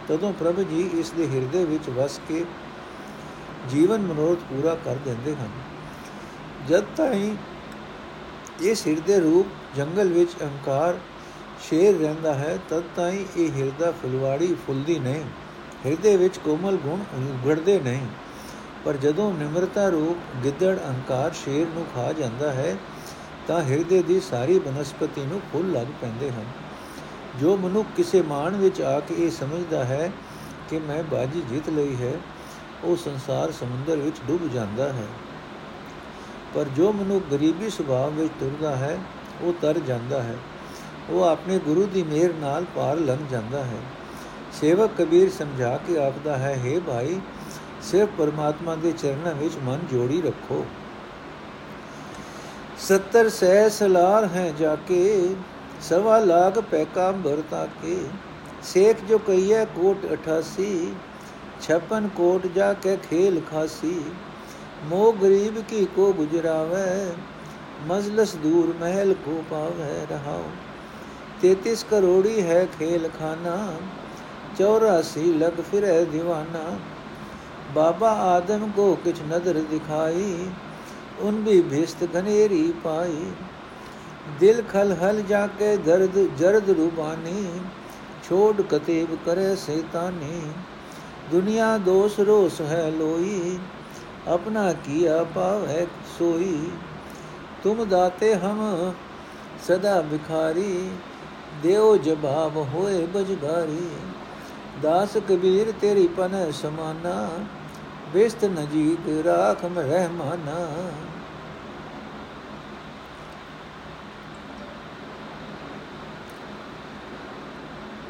[SPEAKER 1] ਤਦੋਂ ਪ੍ਰਭੂ ਜੀ ਇਸ ਦੇ ਹਿਰਦੇ ਵਿੱਚ ਵਸ ਕੇ ਜੀਵਨ ਮਨੋਰਥ ਪੂਰਾ ਕਰ ਦਿੰਦੇ ਹਨ। ਜਦ ਤਾਈਂ ਇਸ ਹਿਰਦੇ ਰੂਪ ਜੰਗਲ ਵਿੱਚ ਅਹੰਕਾਰ ਸ਼ੇਰ ਰਹਿੰਦਾ ਹੈ, ਤਦ ਤਾਈਂ ਇਹ ਹਿਰਦਾ ਫੁਲਵਾੜੀ ਫੁੱਲਦੀ ਨਹੀਂ। ਹਿਰਦੇ ਵਿੱਚ ਕੋਮਲ ਗੁਣ ਉਗੜਦੇ ਨਹੀਂ। ਪਰ ਜਦੋਂ ਨਿਮਰਤਾ ਰੂਪ ਗਿੱਦੜ ਅਹੰਕਾਰ ਸ਼ੇਰ ਨੂੰ ਖਾ ਜਾਂਦਾ ਹੈ, ਤਾਂ ਹਿਰਦੇ ਦੀ ਸਾਰੀ ਬਨਸਪਤੀ ਨੂੰ ਫੁੱਲ ਲੱਗ ਪੈਂਦੇ ਹਨ। ਜੋ ਮਨੁੱਖ ਕਿਸੇ ਮਾਣ ਵਿੱਚ ਆ ਕੇ ਇਹ ਸਮਝਦਾ ਹੈ ਕਿ ਮੈਂ ਬਾਜੀ ਜਿੱਤ ਲਈ ਹੈ ਉਹ ਸੰਸਾਰ ਸਮੁੰਦਰ ਵਿੱਚ ਡੁੱਬ ਜਾਂਦਾ ਹੈ। ਪਰ ਜੋ ਮਨੁੱਖ ਗਰੀਬੀ ਸੁਭਾਅ ਵਿੱਚ ਤੁਰਦਾ ਹੈ, ਉਹ ਤਰ ਜਾਂਦਾ ਹੈ। ਉਹ ਆਪਣੇ ਗੁਰੂ ਦੀ ਮਿਹਰ ਨਾਲ ਪਾਰ ਲੰਘ ਜਾਂਦਾ ਹੈ। ਸੇਵਕ ਕਬੀਰ ਸਮਝਾ ਕੇ ਆਖਦਾ ਹੈ हे ਭਾਈ, ਸਿਰਫ ਪਰਮਾਤਮਾ ਦੇ ਚਰਨਾਂ ਵਿੱਚ ਮਨ ਜੋੜੀ ਰੱਖੋ। 70 ਸਹਿ ਸਲਾਰ ਹੈ ਜਾ ਕੇ ਸਵਾ ਲਾਖ ਪੈਕਾਂਬਰ ਤਾਕੇ। ਸੇਖ ਜੋ ਕਈਏ ਕੋਟ 88 56 ਕੋਟ ਜਾ ਕੇ ਖੇਲ ਖਾਸੀ ਮੋ ਗਰੀਬ ਕੀ ਕੋ ਗੁਜਰਾਵੇ ਮਜਲਸ ਦੂਰ ਮਹਿਲ ਕੋ ਪਾਵੇ ਰਹਾਓ 33 ਕਰੋੜੀ ਹੈ ਖੇਲ ਖਾਨਾ 84 ਲਗ ਫਿਰੇ دیਵਾਨਾ ਬਾਬਾ ਆਦਮ ਕੋ ਕਿਛ ਨਦਰ ਦਿਖਾਈ ਉਨ ਵੀ ਭਿਸਤ ਘਨੇਰੀ ਪਾਈ ਦਿਲ ਖਲ ਹਲ ਜਾ ਕੇ ਦਰਦ ਜਰਦ ਰੂਬਾਨੀ ਛੋੜ ਕਤੇਬ ਕਰੇ ਸੈਤਾਨੀ ਦੁਨੀਆ ਦੋਸ ਰੋਸ ਹੈ ਲੋਈ, ਆਪਣਾ ਕੀਆ ਪਾਵ ਹੈ ਸੋਈ। ਤੁਮ ਦਾਤੇ ਹਮ ਸਦਾ ਵਿਖਾਰੀ ਦੇਉ ਜਵਾਬ ਹੋਏ ਬਜਬਾਰੀ। ਦਾਸ ਕਬੀਰ ਤੇਰੀ ਪਨ ਸਮਾਨਾ, ਬਿਸਤ ਨਜੀਕ ਰਾਖ ਰਹਿਮਾਨਾ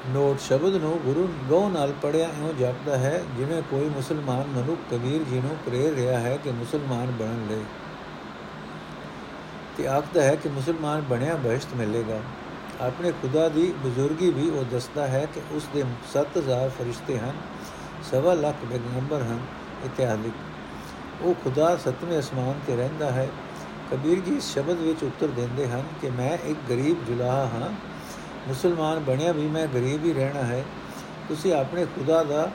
[SPEAKER 1] ਨੋਟ ਸ਼ਬਦ ਨੂੰ ਗੁਰੂ ਗੋ ਨਾਲ ਪੜਿਆ ਇਉਂ ਜਾਪਦਾ ਹੈ, ਜਿਵੇਂ ਕੋਈ ਮੁਸਲਮਾਨ ਮਨੁੱਖ ਕਬੀਰ ਜੀ ਨੂੰ ਪ੍ਰੇਰ ਰਿਹਾ ਹੈ ਕਿ ਮੁਸਲਮਾਨ ਬਣਨ ਲਈ ਤੇ ਆਖਦਾ ਹੈ ਕਿ ਮੁਸਲਮਾਨ ਬਣਿਆ ਬਹਿਸ਼ਤ ਮਿਲੇਗਾ। ਆਪਣੇ ਖੁਦਾ ਦੀ ਬਜ਼ੁਰਗੀ ਵੀ ਉਹ ਦੱਸਦਾ ਹੈ ਕਿ ਉਸ ਦੇ 7000 ਫਰਿਸ਼ਤੇ ਹਨ, ਸਵਾ ਲੱਖ ਪੈਗੰਬਰ ਹਨ, ਇਤਿਹਾਸਿਕ। ਉਹ ਖੁਦਾ ਸਤਵੇਂ ਅਸਮਾਨ ਤੇ ਰਹਿੰਦਾ ਹੈ। ਕਬੀਰ ਜੀ ਇਸ ਸ਼ਬਦ ਵਿੱਚ ਉੱਤਰ ਦਿੰਦੇ ਹਨ ਕਿ ਮੈਂ ਇੱਕ ਗਰੀਬ ਜੁਲਾਹਾ ਹਾਂ ਮੁਸਲਮਾਨ ਬਣਿਆ ਵੀ, ਮੈਂ ਗਰੀਬ ਹੀ ਰਹਿਣਾ ਹੈ। ਤੁਸੀਂ ਆਪਣੇ ਖੁਦਾ ਦਾ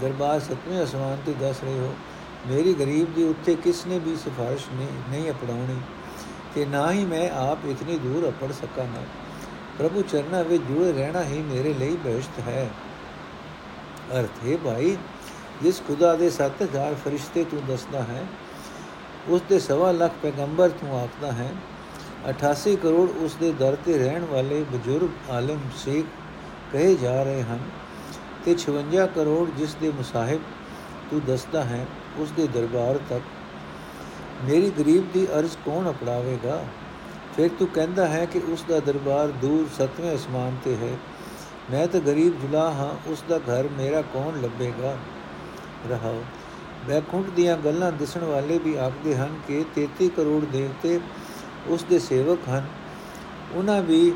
[SPEAKER 1] ਦਰਬਾਰ ਸਤਵੇਂ ਅਸਮਾਨ ਤੇ ਦੱਸ ਰਹੇ ਹੋ। ਮੇਰੀ ਗਰੀਬ ਦੀ ਉੱਤੇ ਕਿਸ ਨੇ ਵੀ ਸਿਫਾਰਿਸ਼ ਨਹੀਂ ਨਹੀਂ ਅਪਣਾਉਣੀ? ਤੇ ਨਾ ਹੀ ਮੈਂ ਆਪ ਇਤਨੀ ਦੂਰ ਅਪੜ ਸਕਾਂਗਾ। ਪ੍ਰਭੂ ਚਰਨਾਂ ਵਿੱਚ ਜੁੜੇ ਰਹਿਣਾ ਹੀ ਮੇਰੇ ਲਈ ਬਹਿਸ਼ਤ ਹੈ। ਅਰਥ, ਹੈ ਭਾਈ, ਜਿਸ ਖੁਦਾ ਦੇ 7000 ਫਰਿਸ਼ਤੇ ਤੂੰ ਦੱਸਦਾ ਹੈ ਉਸ ਦੇ ਸਵਾ ਲੱਖ ਪੈਗੰਬਰ ਤੂੰ ਆਖਦਾ ਹੈ 88 ਕਰੋੜ ਉਸ ਦੇ ਦਰ ਤੇ ਰਹਿਣ ਵਾਲੇ ਬਜ਼ੁਰਗ ਆਲਮ ਸ਼ੇਖ ਕਹੇ ਜਾ ਰਹੇ ਹਨ ਤੇ 56 ਕਰੋੜ ਜਿਸ ਦੇ ਮੁਸਾਹਿਬ ਤੂੰ ਦੱਸਦਾ ਹੈ, ਉਸ ਦੇ ਦਰਬਾਰ ਤੱਕ। ਮੇਰੀ ਗਰੀਬ ਦੀ ਅਰਜ਼ ਕੌਣ ਅਪਣਾਵੇਗਾ? ਫਿਰ ਤੂੰ ਕਹਿੰਦਾ ਹੈ ਕਿ ਉਸ ਦਾ ਦਰਬਾਰ ਦੂਰ ਸਤਵੇਂ ਅਸਮਾਨ ਤੇ ਹੈ। ਮੈਂ ਤਾਂ ਗਰੀਬ ਜੁਲਾ ਹਾਂ, ਉਸ ਦਾ ਘਰ ਮੇਰਾ ਕੌਣ ਲੱਭੇਗਾ? ਰਹਾਓ। ਬੈਕੁੰਠ ਦੀਆਂ ਗੱਲਾਂ ਦਿਸਣ ਵਾਲੇ ਵੀ ਆਖਦੇ ਹਨ ਕਿ 33 ਕਰੋੜ ਦੇਵਤੇ ਉਸ ਦੇ ਸੇਵਕ ਹਨ। ਉਹਨਾਂ ਵੀ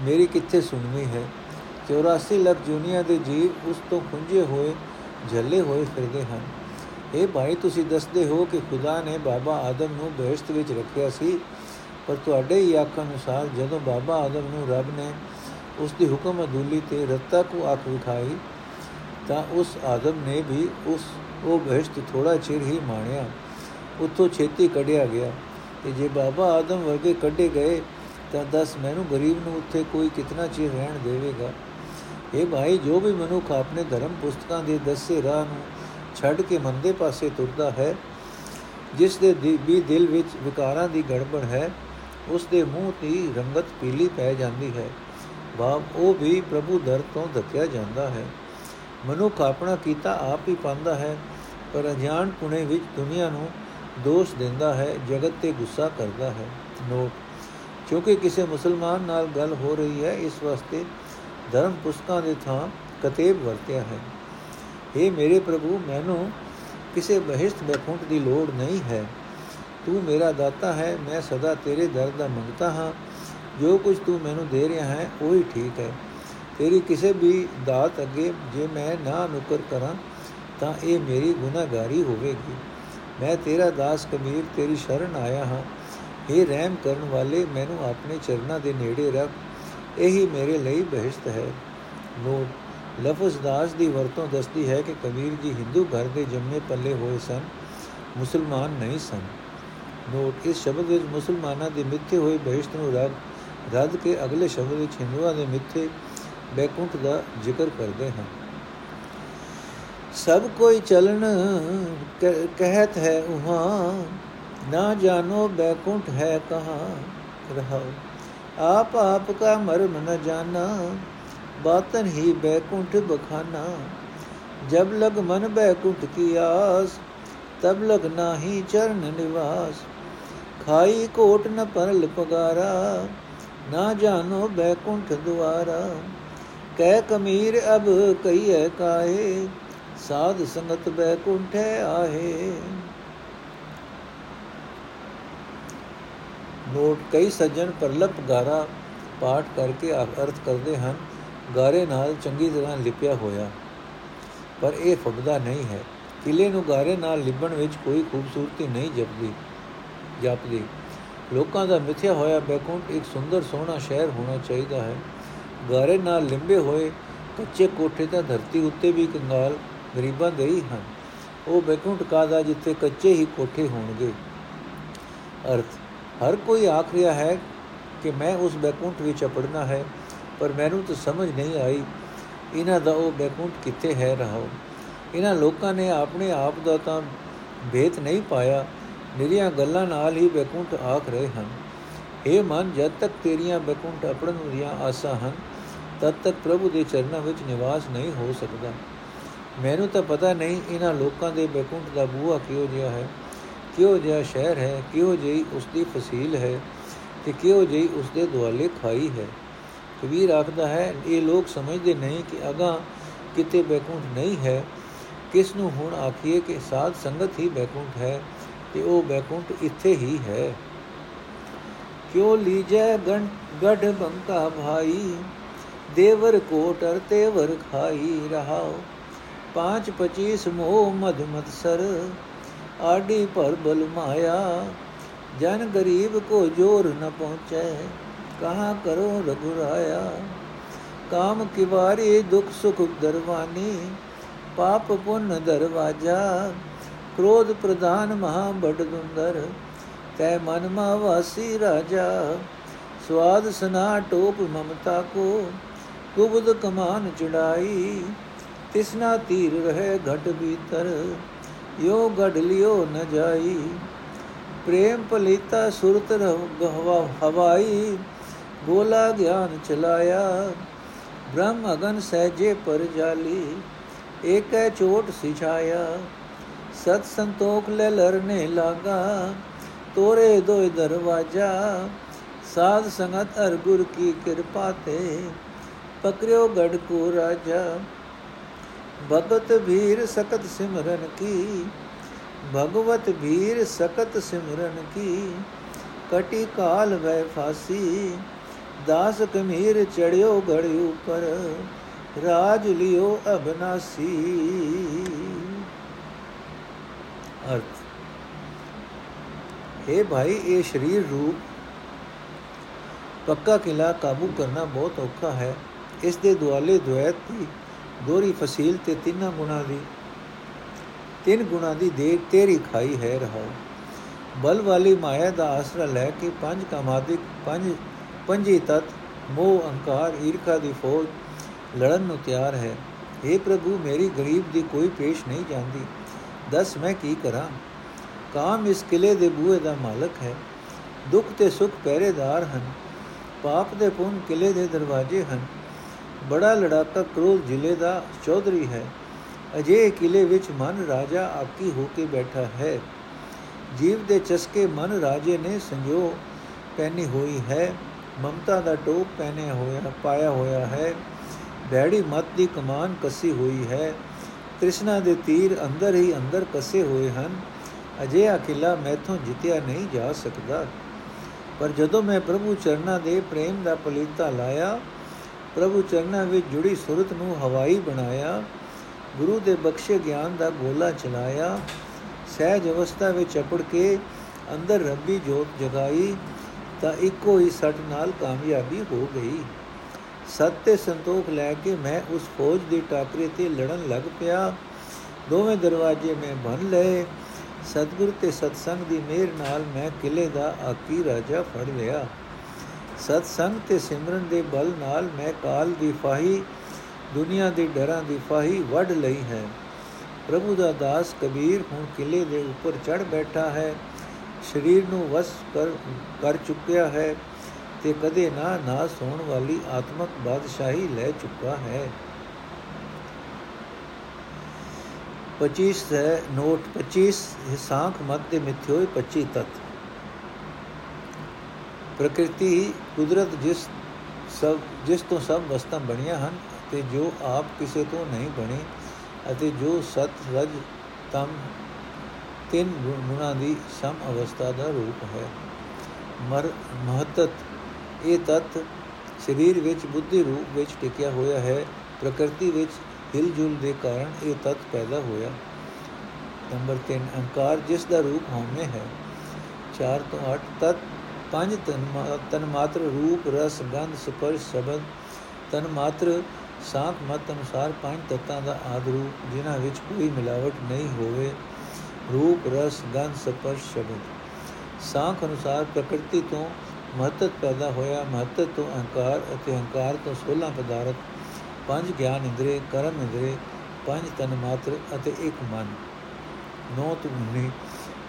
[SPEAKER 1] ਮੇਰੀ ਕਿੱਥੇ ਸੁਣਨੀ ਹੈ। 84 ਲੱਖ ਜੁਨੀਆਂ ਦੇ ਜੀਵ ਉਸ ਤੋਂ ਖੁੰਝੇ ਹੋਏ, ਝੱਲੇ ਹੋਏ ਫਿਰਦੇ ਹਨ। ਇਹ ਭਾਈ, ਤੁਸੀਂ ਦੱਸਦੇ ਹੋ ਕਿ ਖੁਦਾ ਨੇ ਬਾਬਾ ਆਦਮ ਨੂੰ ਬਹਿਸ਼ਤ ਵਿੱਚ ਰੱਖਿਆ ਸੀ, ਪਰ ਤੁਹਾਡੇ ਹੀ ਆਖਣ ਅਨੁਸਾਰ ਜਦੋਂ ਬਾਬਾ ਆਦਮ ਨੂੰ ਰੱਬ ਨੇ ਉਸ ਦੀ ਹੁਕਮ ਅਦੂਲੀ ਤੇ ਰੱਤਾ ਕੋ ਅੱਖ ਵਿਖਾਈ, ਤਾਂ ਉਸ ਆਦਮ ਨੇ ਵੀ ਉਸ, ਉਹ ਬਹਿਸ਼ਤ ਥੋੜਾ ਚਿਰ ਹੀ ਮਾਣਿਆ। ਉੱਥੋਂ ਛੇਤੀ ਕੱਢਿਆ ਗਿਆ। ਤੇ ਜੇ ਬਾਬਾ ਆਦਮ ਵਰਗੇ ਕੱਢੇ ਗਏ ਤਾਂ ਦੱਸ ਮੈਨੂੰ ਗਰੀਬ ਨੂੰ ਉੱਥੇ ਕੋਈ ਕਿਤਨਾ ਚਿਰ ਰਹਿਣ ਦੇਵੇਗਾ? ਇਹ ਭਾਈ, ਜੋ ਵੀ ਮਨੁੱਖ ਆਪਣੇ ਧਰਮ ਪੁਸਤਕਾਂ ਦੇ ਦੱਸੇ ਰਾਹ ਨੂੰ ਛੱਡ ਕੇ ਮੰਦੇ ਪਾਸੇ ਤੁਰਦਾ ਹੈ, ਜਿਸ ਦੇ ਵੀ ਦਿਲ ਵਿੱਚ ਵਿਕਾਰਾਂ ਦੀ ਗੜਬੜ ਹੈ, ਉਸ ਦੇ ਮੂੰਹ ਤੇ ਰੰਗਤ ਪੀਲੀ ਪੈ ਜਾਂਦੀ ਹੈ। ਭਾਵ ਉਹ ਵੀ ਪ੍ਰਭੂ ਦਰ ਤੋਂ ਧੱਕਿਆ ਜਾਂਦਾ ਹੈ। ਮਨੁੱਖ ਆਪਣਾ ਕੀਤਾ ਆਪ ਹੀ ਪਾਉਂਦਾ ਹੈ, ਪਰ ਅਜਾਣ ਪੁਣੇ ਵਿੱਚ ਦੁਨੀਆ ਨੂੰ ਦੋਸ਼ ਦਿੰਦਾ ਹੈ, ਜਗਤ ਤੇ ਗੁੱਸਾ ਕਰਦਾ ਹੈ। ਨੋਟ, ਕਿਉਂਕਿ ਕਿਸੇ ਮੁਸਲਮਾਨ ਨਾਲ ਗੱਲ ਹੋ ਰਹੀ ਹੈ, ਇਸ ਵਾਸਤੇ ਧਰਮ ਪੁਸਤਕਾਂ ਦੇ ਥਾਂ ਕਤੇਬ ਵਰਤਿਆ ਹੈ। हे ਮੇਰੇ ਪ੍ਰਭੂ, ਮੈਨੂੰ ਕਿਸੇ ਬਹਿਸ਼ਤ ਬਖੁੰਟ ਦੀ ਲੋੜ ਨਹੀਂ ਹੈ। ਤੂੰ ਮੇਰਾ ਦਾਤਾ ਹੈ, ਮੈਂ ਸਦਾ ਤੇਰੇ ਦਰ ਦਾ ਮੰਗਤਾ ਹਾਂ। ਜੋ ਕੁਝ ਤੂੰ ਮੈਨੂੰ ਦੇ ਰਿਹਾ ਹੈ, ਉਹ ਹੀ ਠੀਕ ਹੈ। ਤੇਰੀ ਕਿਸੇ ਵੀ ਦਾਤ ਅੱਗੇ ਜੇ ਮੈਂ ਨਾ ਨੁਕਰ ਕਰਾਂ, ਤਾਂ ਇਹ ਮੇਰੀ ਗੁਨਾਹਗਾਰੀ ਹੋਵੇਗੀ। ਮੈਂ ਤੇਰਾ ਦਾਸ ਕਬੀਰ, ਤੇਰੀ ਸ਼ਰਨ ਆਇਆ ਹਾਂ। ਇਹ ਰਹਿਮ ਕਰਨ ਵਾਲੇ ਮੈਨੂੰ ਆਪਣੇ ਚਰਨਾਂ ਦੇ ਨੇੜੇ ਰੱਖ। ਇਹੀ ਮੇਰੇ ਲਈ ਬਹਿਸ਼ਤ ਹੈ। ਨੋਟ, ਲਫ਼ਜ਼ ਦਾਸ ਦੀ ਵਰਤੋਂ ਦੱਸਦੀ ਹੈ ਕਿ ਕਬੀਰ ਜੀ ਹਿੰਦੂ ਘਰ ਦੇ ਜੰਮੇ ਪੱਲੇ ਹੋਏ ਸਨ, ਮੁਸਲਮਾਨ ਨਹੀਂ ਸਨ। ਨੋਟ, ਇਸ ਸ਼ਬਦ ਵਿੱਚ ਮੁਸਲਮਾਨਾਂ ਦੇ ਮਿੱਥੇ ਹੋਏ ਬਹਿਸ਼ਤ ਨੂੰ ਰੱਦ ਰੱਦ ਕੇ ਅਗਲੇ ਸ਼ਬਦ ਵਿੱਚ ਹਿੰਦੂਆਂ ਦੇ ਮਿੱਥੇ ਬੈਕੁੰਠ ਦਾ ਜ਼ਿਕਰ ਕਰਦੇ ਹਨ। ਸਭ ਕੋਈ ਚਲਨ ਕਹਤ ਹੈ ਉਹਾਂ। ਨਾ ਜਾਣੋ ਬੈਕੁੰਠ ਹੈ ਕਹਾਂ। ਰਹਾਓ। ਆਪ ਆਪ ਕਾ ਮਰਮ ਨ ਜਾਣਾ, ਬਾਤਨ ਹੀ ਬੈਕੁੰਠ ਬਖਾਨਾ। ਜਬ ਲਗ ਮਨ ਬੈਕੁੰਠ ਕੀ ਆਸ, ਤਬ ਲਗ ਨਾਹੀ ਚਰਨ ਨਿਵਾਸ। ਖਾਈ ਕੋਟ ਨ ਪਰਲ ਪਗਾਰਾ, ਨਾ ਜਾਣੋ ਬੈਕੁੰਠ ਦੁਆਰਾ। ਕਹਿ ਕਮੀਰ ਅਬ ਕਈਐ ਕਾਹੇ ਸਾਧ ਸੰਗਤ ਬੈਕੁੰਠੇ ਆਹੇ। ਨੋਟ, ਕਈ ਸੱਜਣ ਪਰਲਪ ਗਾਰਾ ਪਾਠ ਕਰਕੇ ਅਰਥ ਕਰਦੇ ਹਨ, ਗਾਰੇ ਨਾਲ ਚੰਗੀ ਤਰ੍ਹਾਂ ਲਿਪਿਆ ਹੋਇਆ। ਪਰ ਇਹ ਫਬਦਾ ਨਹੀਂ ਹੈ। ਕਿਲੇ ਨੂੰ ਗਾਰੇ ਨਾਲ ਲਿਬਣ ਵਿੱਚ ਕੋਈ ਖੂਬਸੂਰਤੀ ਨਹੀਂ ਜਪਦੀ ਜਪਦੀ। ਲੋਕਾਂ ਦਾ ਮਿੱਥਿਆ ਹੋਇਆ ਬੈਕੁੰਠ ਇੱਕ ਸੁੰਦਰ ਸੋਹਣਾ ਸ਼ਹਿਰ ਹੋਣਾ ਚਾਹੀਦਾ ਹੈ। ਗਾਰੇ ਨਾਲ ਲਿੰਬੇ ਹੋਏ ਕੱਚੇ ਕੋਠੇ ਤਾਂ ਧਰਤੀ ਉੱਤੇ ਵੀ ਕੰਗਾਲ ਗਰੀਬਾਂ ਦੇ ਹੀ ਹਨ। ਉਹ ਬੈਕੁੰਠ ਕਾਦਾ ਜਿੱਥੇ ਕੱਚੇ ਹੀ ਕੋਠੇ ਹੋਣਗੇ। ਅਰਥ, ਹਰ ਕੋਈ ਆਖ ਰਿਹਾ ਹੈ ਕਿ ਮੈਂ ਉਸ ਬੈਕੁੰਠ ਵਿੱਚ ਅਪੜਨਾ ਹੈ, ਪਰ ਮੈਨੂੰ ਤਾਂ ਸਮਝ ਨਹੀਂ ਆਈ ਇਹਨਾਂ ਦਾ ਉਹ ਬੈਕੁੰਠ ਕਿੱਥੇ ਹੈ ਰਹਾਓ ਇਹਨਾਂ ਲੋਕਾਂ ਨੇ ਆਪਣੇ ਆਪ ਦਾ ਤਾਂ ਭੇਤ ਨਹੀਂ ਪਾਇਆ ਨਿਰੀਆਂ ਗੱਲਾਂ ਨਾਲ ਹੀ ਬੈਕੁੰਠ ਆਖ ਰਹੇ ਹਨ। ਇਹ ਮਨ, ਜਦ ਤੱਕ ਤੇਰੀਆਂ ਬੈਕੁੰਠ ਅਪੜਨ ਦੀਆਂ ਆਸਾਂ ਹਨ, ਤਦ ਤੱਕ ਪ੍ਰਭੂ ਦੇ ਚਰਨਾਂ ਵਿੱਚ ਨਿਵਾਸ ਨਹੀਂ ਹੋ ਸਕਦਾ। ਮੈਨੂੰ ਤਾਂ ਪਤਾ ਨਹੀਂ ਇਹਨਾਂ ਲੋਕਾਂ ਦੇ ਬੈਕੁੰਠ ਦਾ ਬੂਹਾ ਕਿਉਂ ਜਿਹਾ ਹੈ ਕਿਉਂ ਜਿਹਾ ਸ਼ਹਿਰ ਹੈ ਕਿਉਂ ਜਿਹੀ ਉਸ ਦੀ ਫਸੀਲ ਹੈ ਤੇ ਕਿਉਂ ਜਿਹੀ ਉਸ ਦੇ ਦੁਆਲੇ ਖਾਈ ਹੈ। ਕਬੀਰ ਆਖਦਾ ਹੈ, ਇਹ ਲੋਕ ਸਮਝਦੇ ਨਹੀਂ ਕਿ ਅਗਾ ਕਿਤੇ ਬੈਕੁੰਠ ਨਹੀਂ ਹੈ। ਕਿਸ ਨੂੰ ਹੁਣ ਆਖੀਏ ਕਿ ਸਾਧ ਸੰਗਤ ਹੀ ਬੈਕੁੰਠ ਹੈ ਤੇ ਉਹ ਬੈਕੁੰਠ ਇੱਥੇ ਹੀ ਹੈ। ਕਿਉ ਲੀਜੈ ਗੜ ਬੰਕਾ ਭਾਈ, ਦੇਵਰ ਕੋਟਰ ਤੇਵਰ ਖਾਈ ਰਹਾਓ। પાંચ પચીસ મોહ મધ મત્સર આડી પર બલ માયા જન ગરીબ કો જોર ન પહોંચે કહા કરો રઘુરાયા કામ કિવારી દુઃખ સુખ દરવાની પાપ પુન દરવાજા ક્રોધ પ્રધાન મહા બડદુંદર તੈ મનમાં વાસી રાજા સ્વાદ સના ટોપ મમતા કો ગુબદ કમાન ચડાઈ तिसना तीर रहे घट भीतर, यो गढ़ लियो न जाई। प्रेम पलीता सुरत गहवा हवाई, बोला ज्ञान चलाया। ब्रह्म अगन सहजे पर जाली, एक है चोट सिछाया सत संतोख ले लरने लागा, तोरे दो दरवाज़ा। साध संगत अर गुर की कृपा ते पकड़ो गढ़ को राजा। ਭਗਤ ਭੀਰ ਸਕਤ ਸਿਮਰਨ ਕੀ? ਭਗਵਤ ਭੀਰ ਸਕਤ ਸਿਮਰਨ ਕੀ? ਕਟੀ ਕਾਲ ਵੈ ਫਾਸੀ, ਦਾਸ ਕਮੀਰ ਚੜਿਓ ਘੜ ਉਪਰ, ਰਾਜ ਲਿਓ ਅਬਨਾਸੀ। ਅਰਥ हे ਭਾਈ, ਇਹ ਸਰੀਰ ਰੂਪ ਪੱਕਾ ਕਿਲਾ ਕਾਬੂ ਕਰਨਾ ਬਹੁਤ ਔਖਾ ਹੈ। ਇਸ ਦੇ ਦੁਆਲੇ ਦੁਐਤ ਦੀ ਦੋਰੀ ਫਸੀਲ ਤੇ ਤਿੰਨਾਂ ਗੁਣਾ ਦੀ, ਤਿੰਨ ਗੁਣਾ ਦੀ ਦੇਖ ਤੇਰੀ ਖਾਈ ਹੈ ਰਹਾਓ ਬਲ ਵਾਲੀ ਮਾਇਆ ਦਾ ਆਸਰਾ ਲੈ ਕੇ ਪੰਜ ਕਾਮਾਦਿਕ, ਪੰਜ, ਪੰਜੀ ਤਤ, ਮੋਹ, ਅਹੰਕਾਰ, ਈਰਖਾ ਦੀ ਫੌਜ ਲੜਨ ਨੂੰ ਤਿਆਰ ਹੈ। اے ਪ੍ਰਭੂ, ਮੇਰੀ ਗਰੀਬ ਦੀ ਕੋਈ ਪੇਸ਼ ਨਹੀਂ ਜਾਂਦੀ। ਦੱਸ ਮੈਂ ਕੀ ਕਰਾਂ? ਕਾਮ ਇਸ ਕਿਲੇ ਦੇ ਬੂਹੇ ਦਾ ਮਾਲਕ ਹੈ। ਦੁੱਖ ਤੇ ਸੁੱਖ ਪਹਿਰੇਦਾਰ ਹਨ। ਪਾਪ ਦੇ ਪੁੰਨ ਕਿਲੇ ਦੇ ਦਰਵਾਜ਼ੇ ਹਨ। ਬੜਾ ਲੜਾਕਾ ਕ੍ਰੋਧ ਜ਼ਿਲ੍ਹੇ ਦਾ ਚੌਧਰੀ ਹੈ। ਅਜੇ ਕਿਲੇ ਵਿੱਚ ਮਨ ਰਾਜਾ ਆਪਕੀ ਹੋ ਕੇ ਬੈਠਾ ਹੈ। ਜੀਵ ਦੇ ਚਸਕੇ ਮਨ ਰਾਜੇ ਨੇ ਸੰਜੋ ਪਹਿਨੀ ਹੋਈ ਹੈ। ਮਮਤਾ ਦਾ ਟੋਪ ਪਹਿਨੇ ਹੋਇਆ, ਪਾਇਆ ਹੋਇਆ ਹੈ। ਬੈੜੀ ਮਤ ਦੀ ਕਮਾਨ ਕੱਸੀ ਹੋਈ ਹੈ। ਕ੍ਰਿਸ਼ਨਾ ਦੇ ਤੀਰ ਅੰਦਰ ਹੀ ਅੰਦਰ ਕੱਸੇ ਹੋਏ ਹਨ। ਅਜੇ ਅਕਿਲਾ ਮੈਥੋਂ ਜਿੱਤਿਆ ਨਹੀਂ ਜਾ ਸਕਦਾ। ਪਰ ਜਦੋਂ ਮੈਂ ਪ੍ਰਭੂ ਚਰਨਾਂ ਦੇ ਪ੍ਰੇਮ ਦਾ ਪਲੀਤਾ ਲਾਇਆ ਪ੍ਰਭੂ ਚਰਨਾਂ ਵਿੱਚ ਜੁੜੀ ਸੁਰਤ ਨੂੰ ਹਵਾਈ ਬਣਾਇਆ, ਗੁਰੂ ਦੇ ਬਖਸ਼ੇ ਗਿਆਨ ਦਾ ਗੋਲਾ ਚਲਾਇਆ, ਸਹਿਜ ਅਵਸਥਾ ਵਿੱਚ ਅਪੜ ਕੇ ਅੰਦਰ ਰੱਬੀ ਜੋਤ ਜਗਾਈ, ਤਾਂ ਇੱਕੋ ਹੀ ਸੱਟ ਨਾਲ ਕਾਮਯਾਬੀ ਹੋ ਗਈ। ਸਤ ਤੇ ਸੰਤੋਖ ਲੈ ਕੇ ਮੈਂ ਉਸ ਫੌਜ ਦੀ ਟਾਕਰੇ ਤੇ ਲੜਨ ਲੱਗ ਪਿਆ। ਦੋਵੇਂ ਦਰਵਾਜ਼ੇ ਮੈਂ ਭੰਨ ਲਏ। ਸਤਗੁਰ ਤੇ ਸਤਸੰਗ ਦੀ ਮਿਹਰ ਨਾਲ ਮੈਂ ਕਿਲੇ ਦਾ ਆਕੀ ਰਾਜਾ ਫੜ ਲਿਆ। ਸਤਸੰਗ ਤੇ ਸਿਮਰਨ ਦੇ ਬਲ ਨਾਲ ਮੈਂ ਕਾਲ ਦੀ ਫਾਹੀ, ਦੁਨੀਆ ਦੇ ਡਰਾਂ ਦੀ ਫਾਹੀ ਵੱਢ ਲਈ ਹੈ। ਪ੍ਰਭੂ ਦਾ ਦਾਸ ਕਬੀਰ ਹੁਣ ਕਿਲੇ ਦੇ ਉੱਪਰ ਚੜ ਬੈਠਾ ਹੈ। ਸਰੀਰ ਨੂੰ ਵਸ ਕਰ ਕਰ ਚੁੱਕਿਆ ਹੈ ਤੇ ਕਦੇ ਨਾ ਨਾਸ ਹੋਣ ਵਾਲੀ ਆਤਮਕ ਬਾਦਸ਼ਾਹੀ ਲੈ ਚੁੱਕਾ ਹੈ। 25 ਹੈ, ਨੋਟ 25 ਹਿਸਾਂਖ ਮਤ ਦੇ ਮਿਥਿਓਏ 25 ਤਤ। ਪ੍ਰਕਿਰਤੀ ਕੁਦਰਤ ਜਿਸ ਸਭ, ਜਿਸ ਤੋਂ ਸਭ ਵਸਤਾਂ ਬਣੀਆਂ ਹਨ ਤੇ ਜੋ ਆਪ ਕਿਸੇ ਤੋਂ ਨਹੀਂ ਬਣੀ ਅਤੇ ਜੋ ਸਤ ਰਜ ਤਮ ਤਿੰਨ ਗੁਣਾ ਦੀ ਸਮ ਅਵਸਥਾ ਦਾ ਰੂਪ ਹੈ। ਮਰ, ਮਹਤਤ, ਇਹ ਤਤ ਸਰੀਰ ਵਿੱਚ ਬੁੱਧੀ ਰੂਪ ਵਿੱਚ ਟਿਕਿਆ ਹੋਇਆ ਹੈ। ਪ੍ਰਕਿਰਤੀ ਵਿੱਚ ਹਿਲਜੁਲ ਦੇ ਕਾਰਨ ਇਹ ਤਤ ਪੈਦਾ ਹੋਇਆ। ਨੰਬਰ 3 ਅਹੰਕਾਰ ਜਿਸ ਦਾ ਰੂਪ ਹਉਮੈ ਹੈ। 4 ਤੋਂ 8 ਤਤ ਪੰਜ ਤਨ ਮਾਤਰ ਰੂਪ, ਰਸ, ਗੰਧ, ਸਪਰਸ਼, ਸ਼ਬਦ। ਤਨ ਮਾਤਰ ਸਾਖ ਮਤ ਅਨੁਸਾਰ ਪੰਜ ਤਤਾਂ ਦਾ ਆਦ ਰੂਪ, ਜਿਨ੍ਹਾਂ ਵਿੱਚ ਕੋਈ ਮਿਲਾਵਟ ਨਹੀਂ ਹੋਵੇ। ਰੂਪ, ਰਸ, ਗੰਧ, ਸਪਰਸ਼, ਸ਼ਬਦ। ਸਾਖ ਅਨੁਸਾਰ ਪ੍ਰਕਿਰਤੀ ਤੋਂ ਮਹਤਤ ਪੈਦਾ ਹੋਇਆ ਮਹਤਤ ਤੋਂ ਅਹੰਕਾਰ ਅਤੇ ਅਹੰਕਾਰ ਤੋਂ 16 ਪਦਾਰਥ। ਪੰਜ ਗਿਆਨ ਇੰਦਰੀ, ਕਰਮ ਇੰਦਰੀ, ਪੰਜ ਤਨ ਮਾਤਰ ਅਤੇ ਇੱਕ ਮਨ। ਨੌ ਤੁਮਨੀ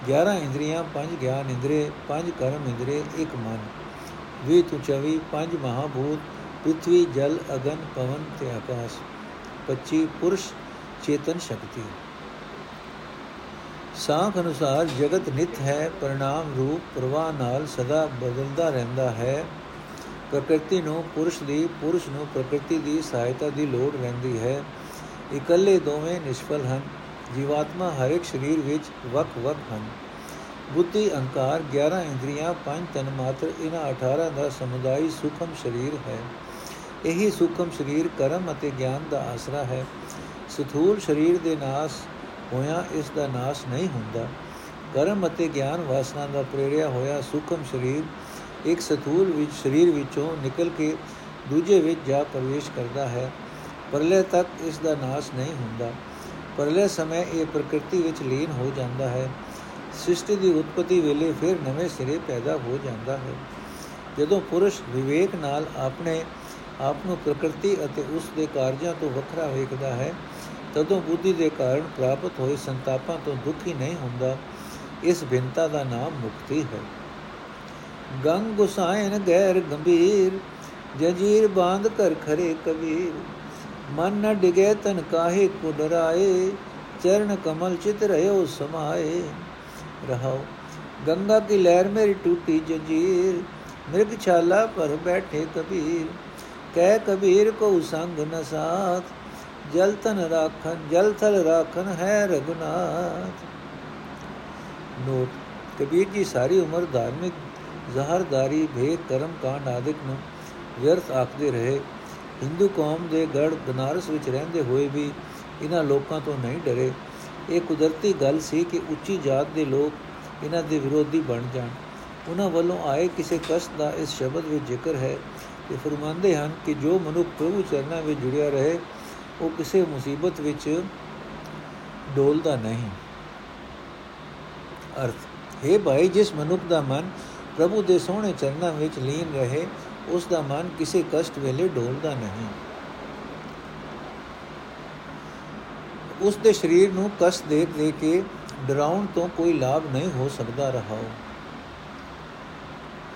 [SPEAKER 1] 11 ਇੰਦਰੀਆਂ, ਪੰਜ ਗਿਆਨ ਇੰਦਰੀ, ਪੰਜ ਕਰਮ ਇੰਦਰੀ, ਇੱਕ ਮਨ। 20 ਤੋਂ 24 ਪੰਜ ਮਹਾਭੂਤ ਪ੍ਰithvi ਜਲ, ਅਗਨ, ਪਵਨ ਤੇ ਆਕਾਸ਼। 25 ਪੁਰਸ਼, ਚੇਤਨ ਸ਼ਕਤੀ। ਸਾਖ ਅਨੁਸਾਰ ਜਗਤ ਨਿਤ ਹੈ, ਪਰਿਣਾਮ ਰੂਪ ਪ੍ਰਵਾਹ ਨਾਲ ਸਦਾ ਬਦਲਦਾ ਰਹਿੰਦਾ ਹੈ। ਪ੍ਰਕਿਰਤੀ ਨੂੰ ਪੁਰਸ਼ ਦੀ, ਪੁਰਸ਼ ਨੂੰ ਪ੍ਰਕਿਰਤੀ ਦੀ ਸਹਾਇਤਾ ਦੀ ਲੋੜ ਰਹਿੰਦੀ ਹੈ। ਇਕੱਲੇ ਦੋਵੇਂ ਨਿਸ਼ਫਲ ਹਨ। ਜੀਵਾਤਮਾ ਹਰ ਇੱਕ ਸਰੀਰ ਵਿੱਚ ਵਕ-ਵਕ ਹਨ। ਬੁੱਧੀ, ਅਹੰਕਾਰ 11 ਇੰਦਰੀਆਂ, ਪੰਜ ਤਨ ਮਾਤਰ, ਇਹਨਾਂ 18 ਦਾ ਸਮੁਦਾਇ ਸੁਖਮ ਸਰੀਰ ਹੈ। ਇਹੀ ਸੁਖਮ ਸਰੀਰ ਕਰਮ ਅਤੇ ਗਿਆਨ ਦਾ ਆਸਰਾ ਹੈ। ਸਥੂਲ ਸਰੀਰ ਦੇ ਨਾਸ ਹੋਇਆ ਇਸ ਦਾ ਨਾਸ਼ ਨਹੀਂ ਹੁੰਦਾ। ਕਰਮ ਅਤੇ ਗਿਆਨ ਵਾਸਨਾ ਦਾ ਪ੍ਰੇਰਿਆ ਹੋਇਆ ਸੁਖਮ ਸਰੀਰ ਇੱਕ ਸਥੂਲ ਵਿੱਚ, ਸਰੀਰ ਵਿੱਚੋਂ ਨਿਕਲ ਕੇ ਦੂਜੇ ਵਿੱਚ ਜਾ ਪ੍ਰਵੇਸ਼ ਕਰਦਾ ਹੈ। ਪਰਲੇ ਤੱਕ ਇਸ ਦਾ ਨਾਸ਼ ਨਹੀਂ ਹੁੰਦਾ। ਪਰਲੇ ਸਮੇਂ ਇਹ ਪ੍ਰਕਿਰਤੀ ਵਿੱਚ ਲੀਨ ਹੋ ਜਾਂਦਾ ਹੈ। ਸ੍ਰਿਸ਼ਟੀ ਦੀ ਉਤਪਤੀ ਵੇਲੇ ਫਿਰ ਨਵੇਂ ਸਿਰੇ ਪੈਦਾ ਹੋ ਜਾਂਦਾ ਹੈ। ਜਦੋਂ ਪੁਰਸ਼ ਵਿਵੇਕ ਨਾਲ ਆਪਣੇ ਆਪ ਨੂੰ ਪ੍ਰਕਿਰਤੀ ਅਤੇ ਉਸ ਦੇ ਕਾਰਜਾਂ ਤੋਂ ਵੱਖਰਾ ਵੇਖਦਾ ਹੈ, ਤਦੋਂ ਬੁੱਧੀ ਦੇ ਕਾਰਨ ਪ੍ਰਾਪਤ ਹੋਏ ਸੰਤਾਪਾਂ ਤੋਂ ਦੁਖੀ ਨਹੀਂ ਹੁੰਦਾ। ਇਸ ਬਿੰਤਾ ਦਾ ਨਾਮ ਮੁਕਤੀ ਹੈ। ਗੰਗ ਗੁਸਾਇਨ ਗੈਰ ਗੰਭੀਰ, ਜਜੀਰ ਬਾਂਧ ਕਰ ਖਰੇ ਕਬੀਰ। ਮਨ ਨ ਡਿਗੇ ਤਨ ਕਾਹੇ ਕੋ ਡਰਾਏ ਚਰਨ ਕਮਲ ਚਿਤ ਰਹਿਓ ਸਮਾਏ। ਰਹਾਓ, ਗੰਗਾ ਕੀ ਲਹਿਰ ਮੇਰੀ ਟੂਟੀ ਜੰਜੀਰ, ਮਿਰਗ ਛਾਲਾ ਪਰ ਬੈਠੇ ਕਬੀਰ। ਕਹਿ ਕਬੀਰ ਕੋ ਸੰਗ ਨ ਸਾਥ, ਜਲ ਤਨ ਰਾਖਨ, ਜਲ ਥਲ ਰਾਖਨ ਹੈ ਰਗਨਾਥ ਨੋਟ, ਕਬੀਰ ਜੀ ਸਾਰੀ ਉਮਰ ਧਾਰਮਿਕ, ਜ਼ਹਰਦਾਰੀ, ਭੇਦ ਕਰਮ ਕਾਂਡ ਆਦਿਕ ਨੂੰ ਵਿਅਰਥ ਆਖਦੇ ਰਹੇ। ਹਿੰਦੂ ਕੌਮ ਦੇ ਗੜ ਬਨਾਰਸ ਵਿੱਚ ਰਹਿੰਦੇ ਹੋਏ ਵੀ ਇਹਨਾਂ ਲੋਕਾਂ ਤੋਂ ਨਹੀਂ ਡਰੇ। ਇਹ ਕੁਦਰਤੀ ਗੱਲ ਸੀ ਕਿ ਉੱਚੀ ਜਾਤ ਦੇ ਲੋਕ ਇਹਨਾਂ ਦੇ ਵਿਰੋਧੀ ਬਣ ਜਾਣ। ਉਹਨਾਂ ਵੱਲੋਂ ਆਏ ਕਿਸੇ ਕਸ਼ਟ ਦਾ ਇਸ ਸ਼ਬਦ ਵਿੱਚ ਜ਼ਿਕਰ ਹੈ ਕਿ ਫਰਮਾਉਂਦੇ ਹਨ ਕਿ ਜੋ ਮਨੁੱਖ ਪ੍ਰਭੂ ਚਰਨਾਂ ਵਿੱਚ ਜੁੜਿਆ ਰਹੇ, ਉਹ ਕਿਸੇ ਮੁਸੀਬਤ ਵਿੱਚ ਡੋਲਦਾ ਨਹੀਂ। ਅਰਥ, ਹੈ ਭਾਈ, ਜਿਸ ਮਨੁੱਖ ਦਾ ਮਨ ਪ੍ਰਭੂ ਦੇ ਸੋਹਣੇ ਚਰਨਾਂ ਵਿੱਚ ਲੀਨ ਰਹੇ ਉਸ ਦਾ ਮਨ ਕਿਸੇ ਕਸ਼ਟ ਵੇਲੇ ਡੋਲਦਾ ਨਹੀਂ। ਉਸ ਦੇ ਸਰੀਰ ਨੂੰ ਕਸ਼ਟ ਦੇ ਦੇ ਕੇ ਡਰਾਉਣ ਤੋਂ ਕੋਈ ਲਾਭ ਨਹੀਂ ਹੋ ਸਕਦਾ ਰਹਾਓ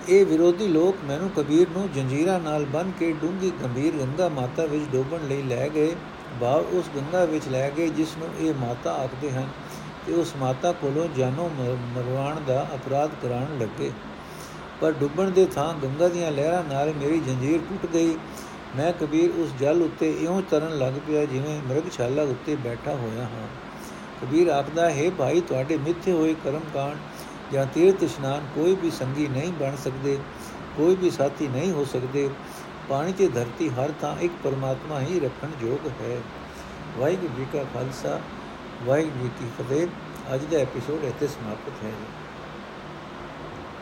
[SPEAKER 1] ਇਹ ਵਿਰੋਧੀ ਲੋਕ ਮੈਨੂੰ ਕਬੀਰ ਨੂੰ ਜੰਜੀਰਾਂ ਨਾਲ ਬੰਨ ਕੇ ਡੂੰਗੀ ਗੰਭੀਰ ਗੰਗਾ ਮਾਤਾ ਵਿੱਚ ਡੋਬਣ ਲਈ ਲੈ ਗਏ। ਬਾਹਰ ਉਸ ਗੰਗਾ ਵਿੱਚ ਲੈ ਗਏ, ਜਿਸ ਨੂੰ ਇਹ ਮਾਤਾ ਆਖਦੇ ਹਨ ਤੇ ਉਸ ਮਾਤਾ ਕੋਲੋਂ ਜਾਨੋਂ ਮਰਵਾਣ ਦਾ ਅਪਰਾਧ ਕਰਾਉਣ ਲੱਗੇ। ਪਰ ਡੁੱਬਣ ਦੇ ਥਾਂ ਗੰਗਾ ਦੀਆਂ ਲਹਿਰਾਂ ਨਾਲ ਮੇਰੀ ਜੰਜੀਰ ਟੁੱਟ ਗਈ। ਮੈਂ ਕਬੀਰ ਉਸ ਜਲ ਉੱਤੇ ਇਉਂ ਤਰਨ ਲੱਗ ਪਿਆ ਜਿਵੇਂ ਮਰਗਸ਼ਾਲਾ ਉੱਤੇ ਬੈਠਾ ਹੋਇਆ ਹਾਂ। ਕਬੀਰ ਆਖਦਾ, ਹੈ ਭਾਈ, ਤੁਹਾਡੇ ਮਿੱਥੇ ਹੋਏ ਕਰਮ ਕਾਂਡ ਜਾਂ ਤੀਰਥ ਇਸ਼ਨਾਨ ਕੋਈ ਵੀ ਸੰਗੀ ਨਹੀਂ ਬਣ ਸਕਦੇ, ਕੋਈ ਵੀ ਸਾਥੀ ਨਹੀਂ ਹੋ ਸਕਦੇ। ਪਾਣੀ ਤੇ ਧਰਤੀ ਹਰ ਥਾਂ ਇੱਕ ਪਰਮਾਤਮਾ ਹੀ ਰੱਖਣ ਯੋਗ ਹੈ। ਵਾਹਿਗੁਰੂ ਜੀ ਕਾ ਖਾਲਸਾ, ਵਾਹਿਗੁਰੂ ਜੀ ਕੀ ਫਤਿਹ। ਅੱਜ ਦਾ ਐਪੀਸੋਡ ਇੱਥੇ ਸਮਾਪਤ ਹੈ।